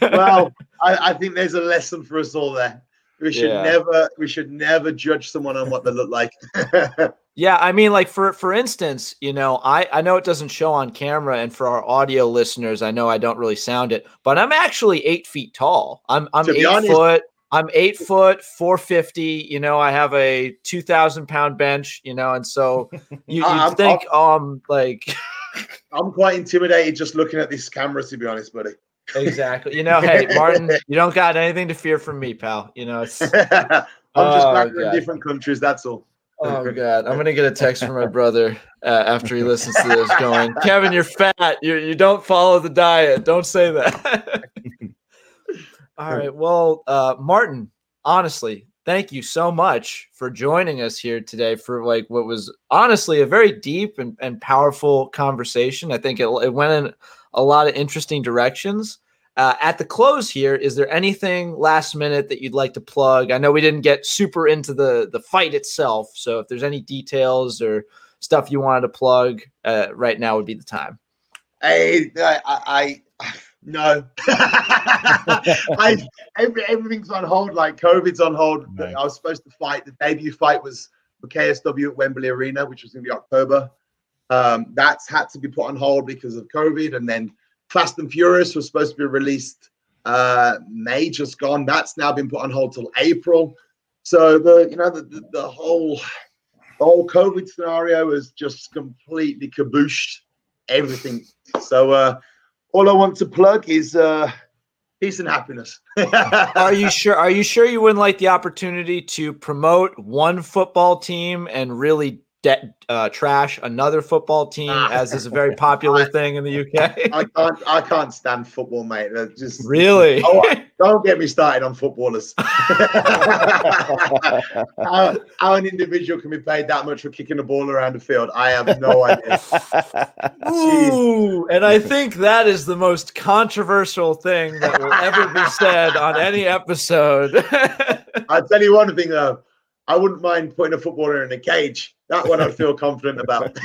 well, I, I, think there's a lesson for us all there. We should yeah. never we should never judge someone on what they look like. yeah, I mean, like for for instance, you know, I I know it doesn't show on camera, and for our audio listeners, I know I don't really sound it, but I'm actually eight feet tall. I'm I'm eight honest, foot. I'm eight foot, four fifty. You know, I have a two thousand pound bench. You know, and so you you think I'm, um like. I'm quite intimidated just looking at this camera, to be honest, buddy. Exactly. You know, hey, Martin, you don't got anything to fear from me, pal. You know, it's. I'm just oh, back in different countries. That's all. Oh God, I'm gonna get a text from my brother uh, after he listens to this, going, "Kevin, you're fat. You you don't follow the diet. Don't say that." all right. Well, uh, Martin, honestly, thank you so much for joining us here today for like what was honestly a very deep and, and powerful conversation. I think it, it went in a lot of interesting directions. Uh, at the close here, is there anything last minute that you'd like to plug? I know we didn't get super into the the fight itself, so if there's any details or stuff you wanted to plug, uh, right now would be the time. I, I, I no, I every, everything's on hold. Like COVID's on hold. Right. I was supposed to fight. The debut fight was for KSW at Wembley Arena, which was going to be October. Um, that's had to be put on hold because of COVID. And then Fast and Furious was supposed to be released uh, May, just gone. That's now been put on hold till April. So the you know the, the, the whole the whole COVID scenario has just completely cabooshed everything. So uh, all I want to plug is uh, peace and happiness. are you sure? Are you sure you wouldn't like the opportunity to promote one football team and really de- uh, trash another football team, ah. as is a very popular thing in the UK. I can't, I can't stand football, mate. They're just really. Oh, don't get me started on footballers. how, how, an individual can be paid that much for kicking a ball around the field, I have no idea. Ooh, and I think that is the most controversial thing that will ever be said on any episode. I'll tell you one thing though. I wouldn't mind putting a footballer in a cage. That one I'd feel confident about.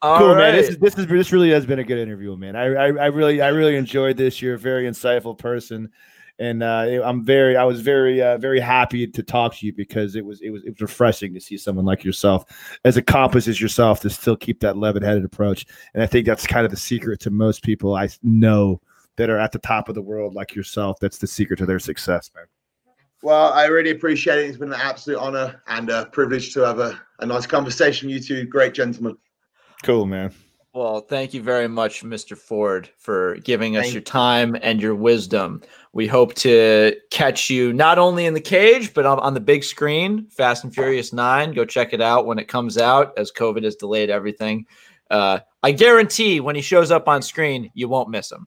cool, right. man. This is this is this really has been a good interview, man. I, I, I really I really enjoyed this. You're a very insightful person, and uh, I'm very I was very uh, very happy to talk to you because it was it was it was refreshing to see someone like yourself, as accomplished as yourself, to still keep that level-headed approach. And I think that's kind of the secret to most people I know that are at the top of the world like yourself. That's the secret to their success, man. Well, I really appreciate it. It's been an absolute honor and a privilege to have a, a nice conversation with you two great gentlemen. Cool, man. Well, thank you very much, Mr. Ford, for giving us thank your time and your wisdom. We hope to catch you not only in the cage, but on, on, the big screen, Fast and Furious 9. Go check it out when it comes out, as COVID has delayed everything. Uh, I guarantee when he shows up on screen, you won't miss him.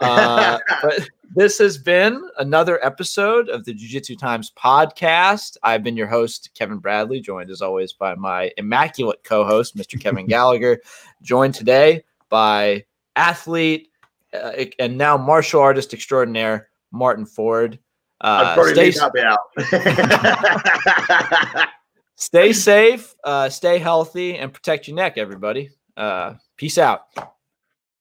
Uh, but this has been another episode of the Jiu Jitsu Times podcast. I've been your host, Kevin Bradley, joined as always by my immaculate co host, Mr. Kevin Gallagher, joined today by athlete uh, and now martial artist extraordinaire, Martin Ford. Uh, stay, stay safe, uh, stay healthy, and protect your neck, everybody. Uh, peace out.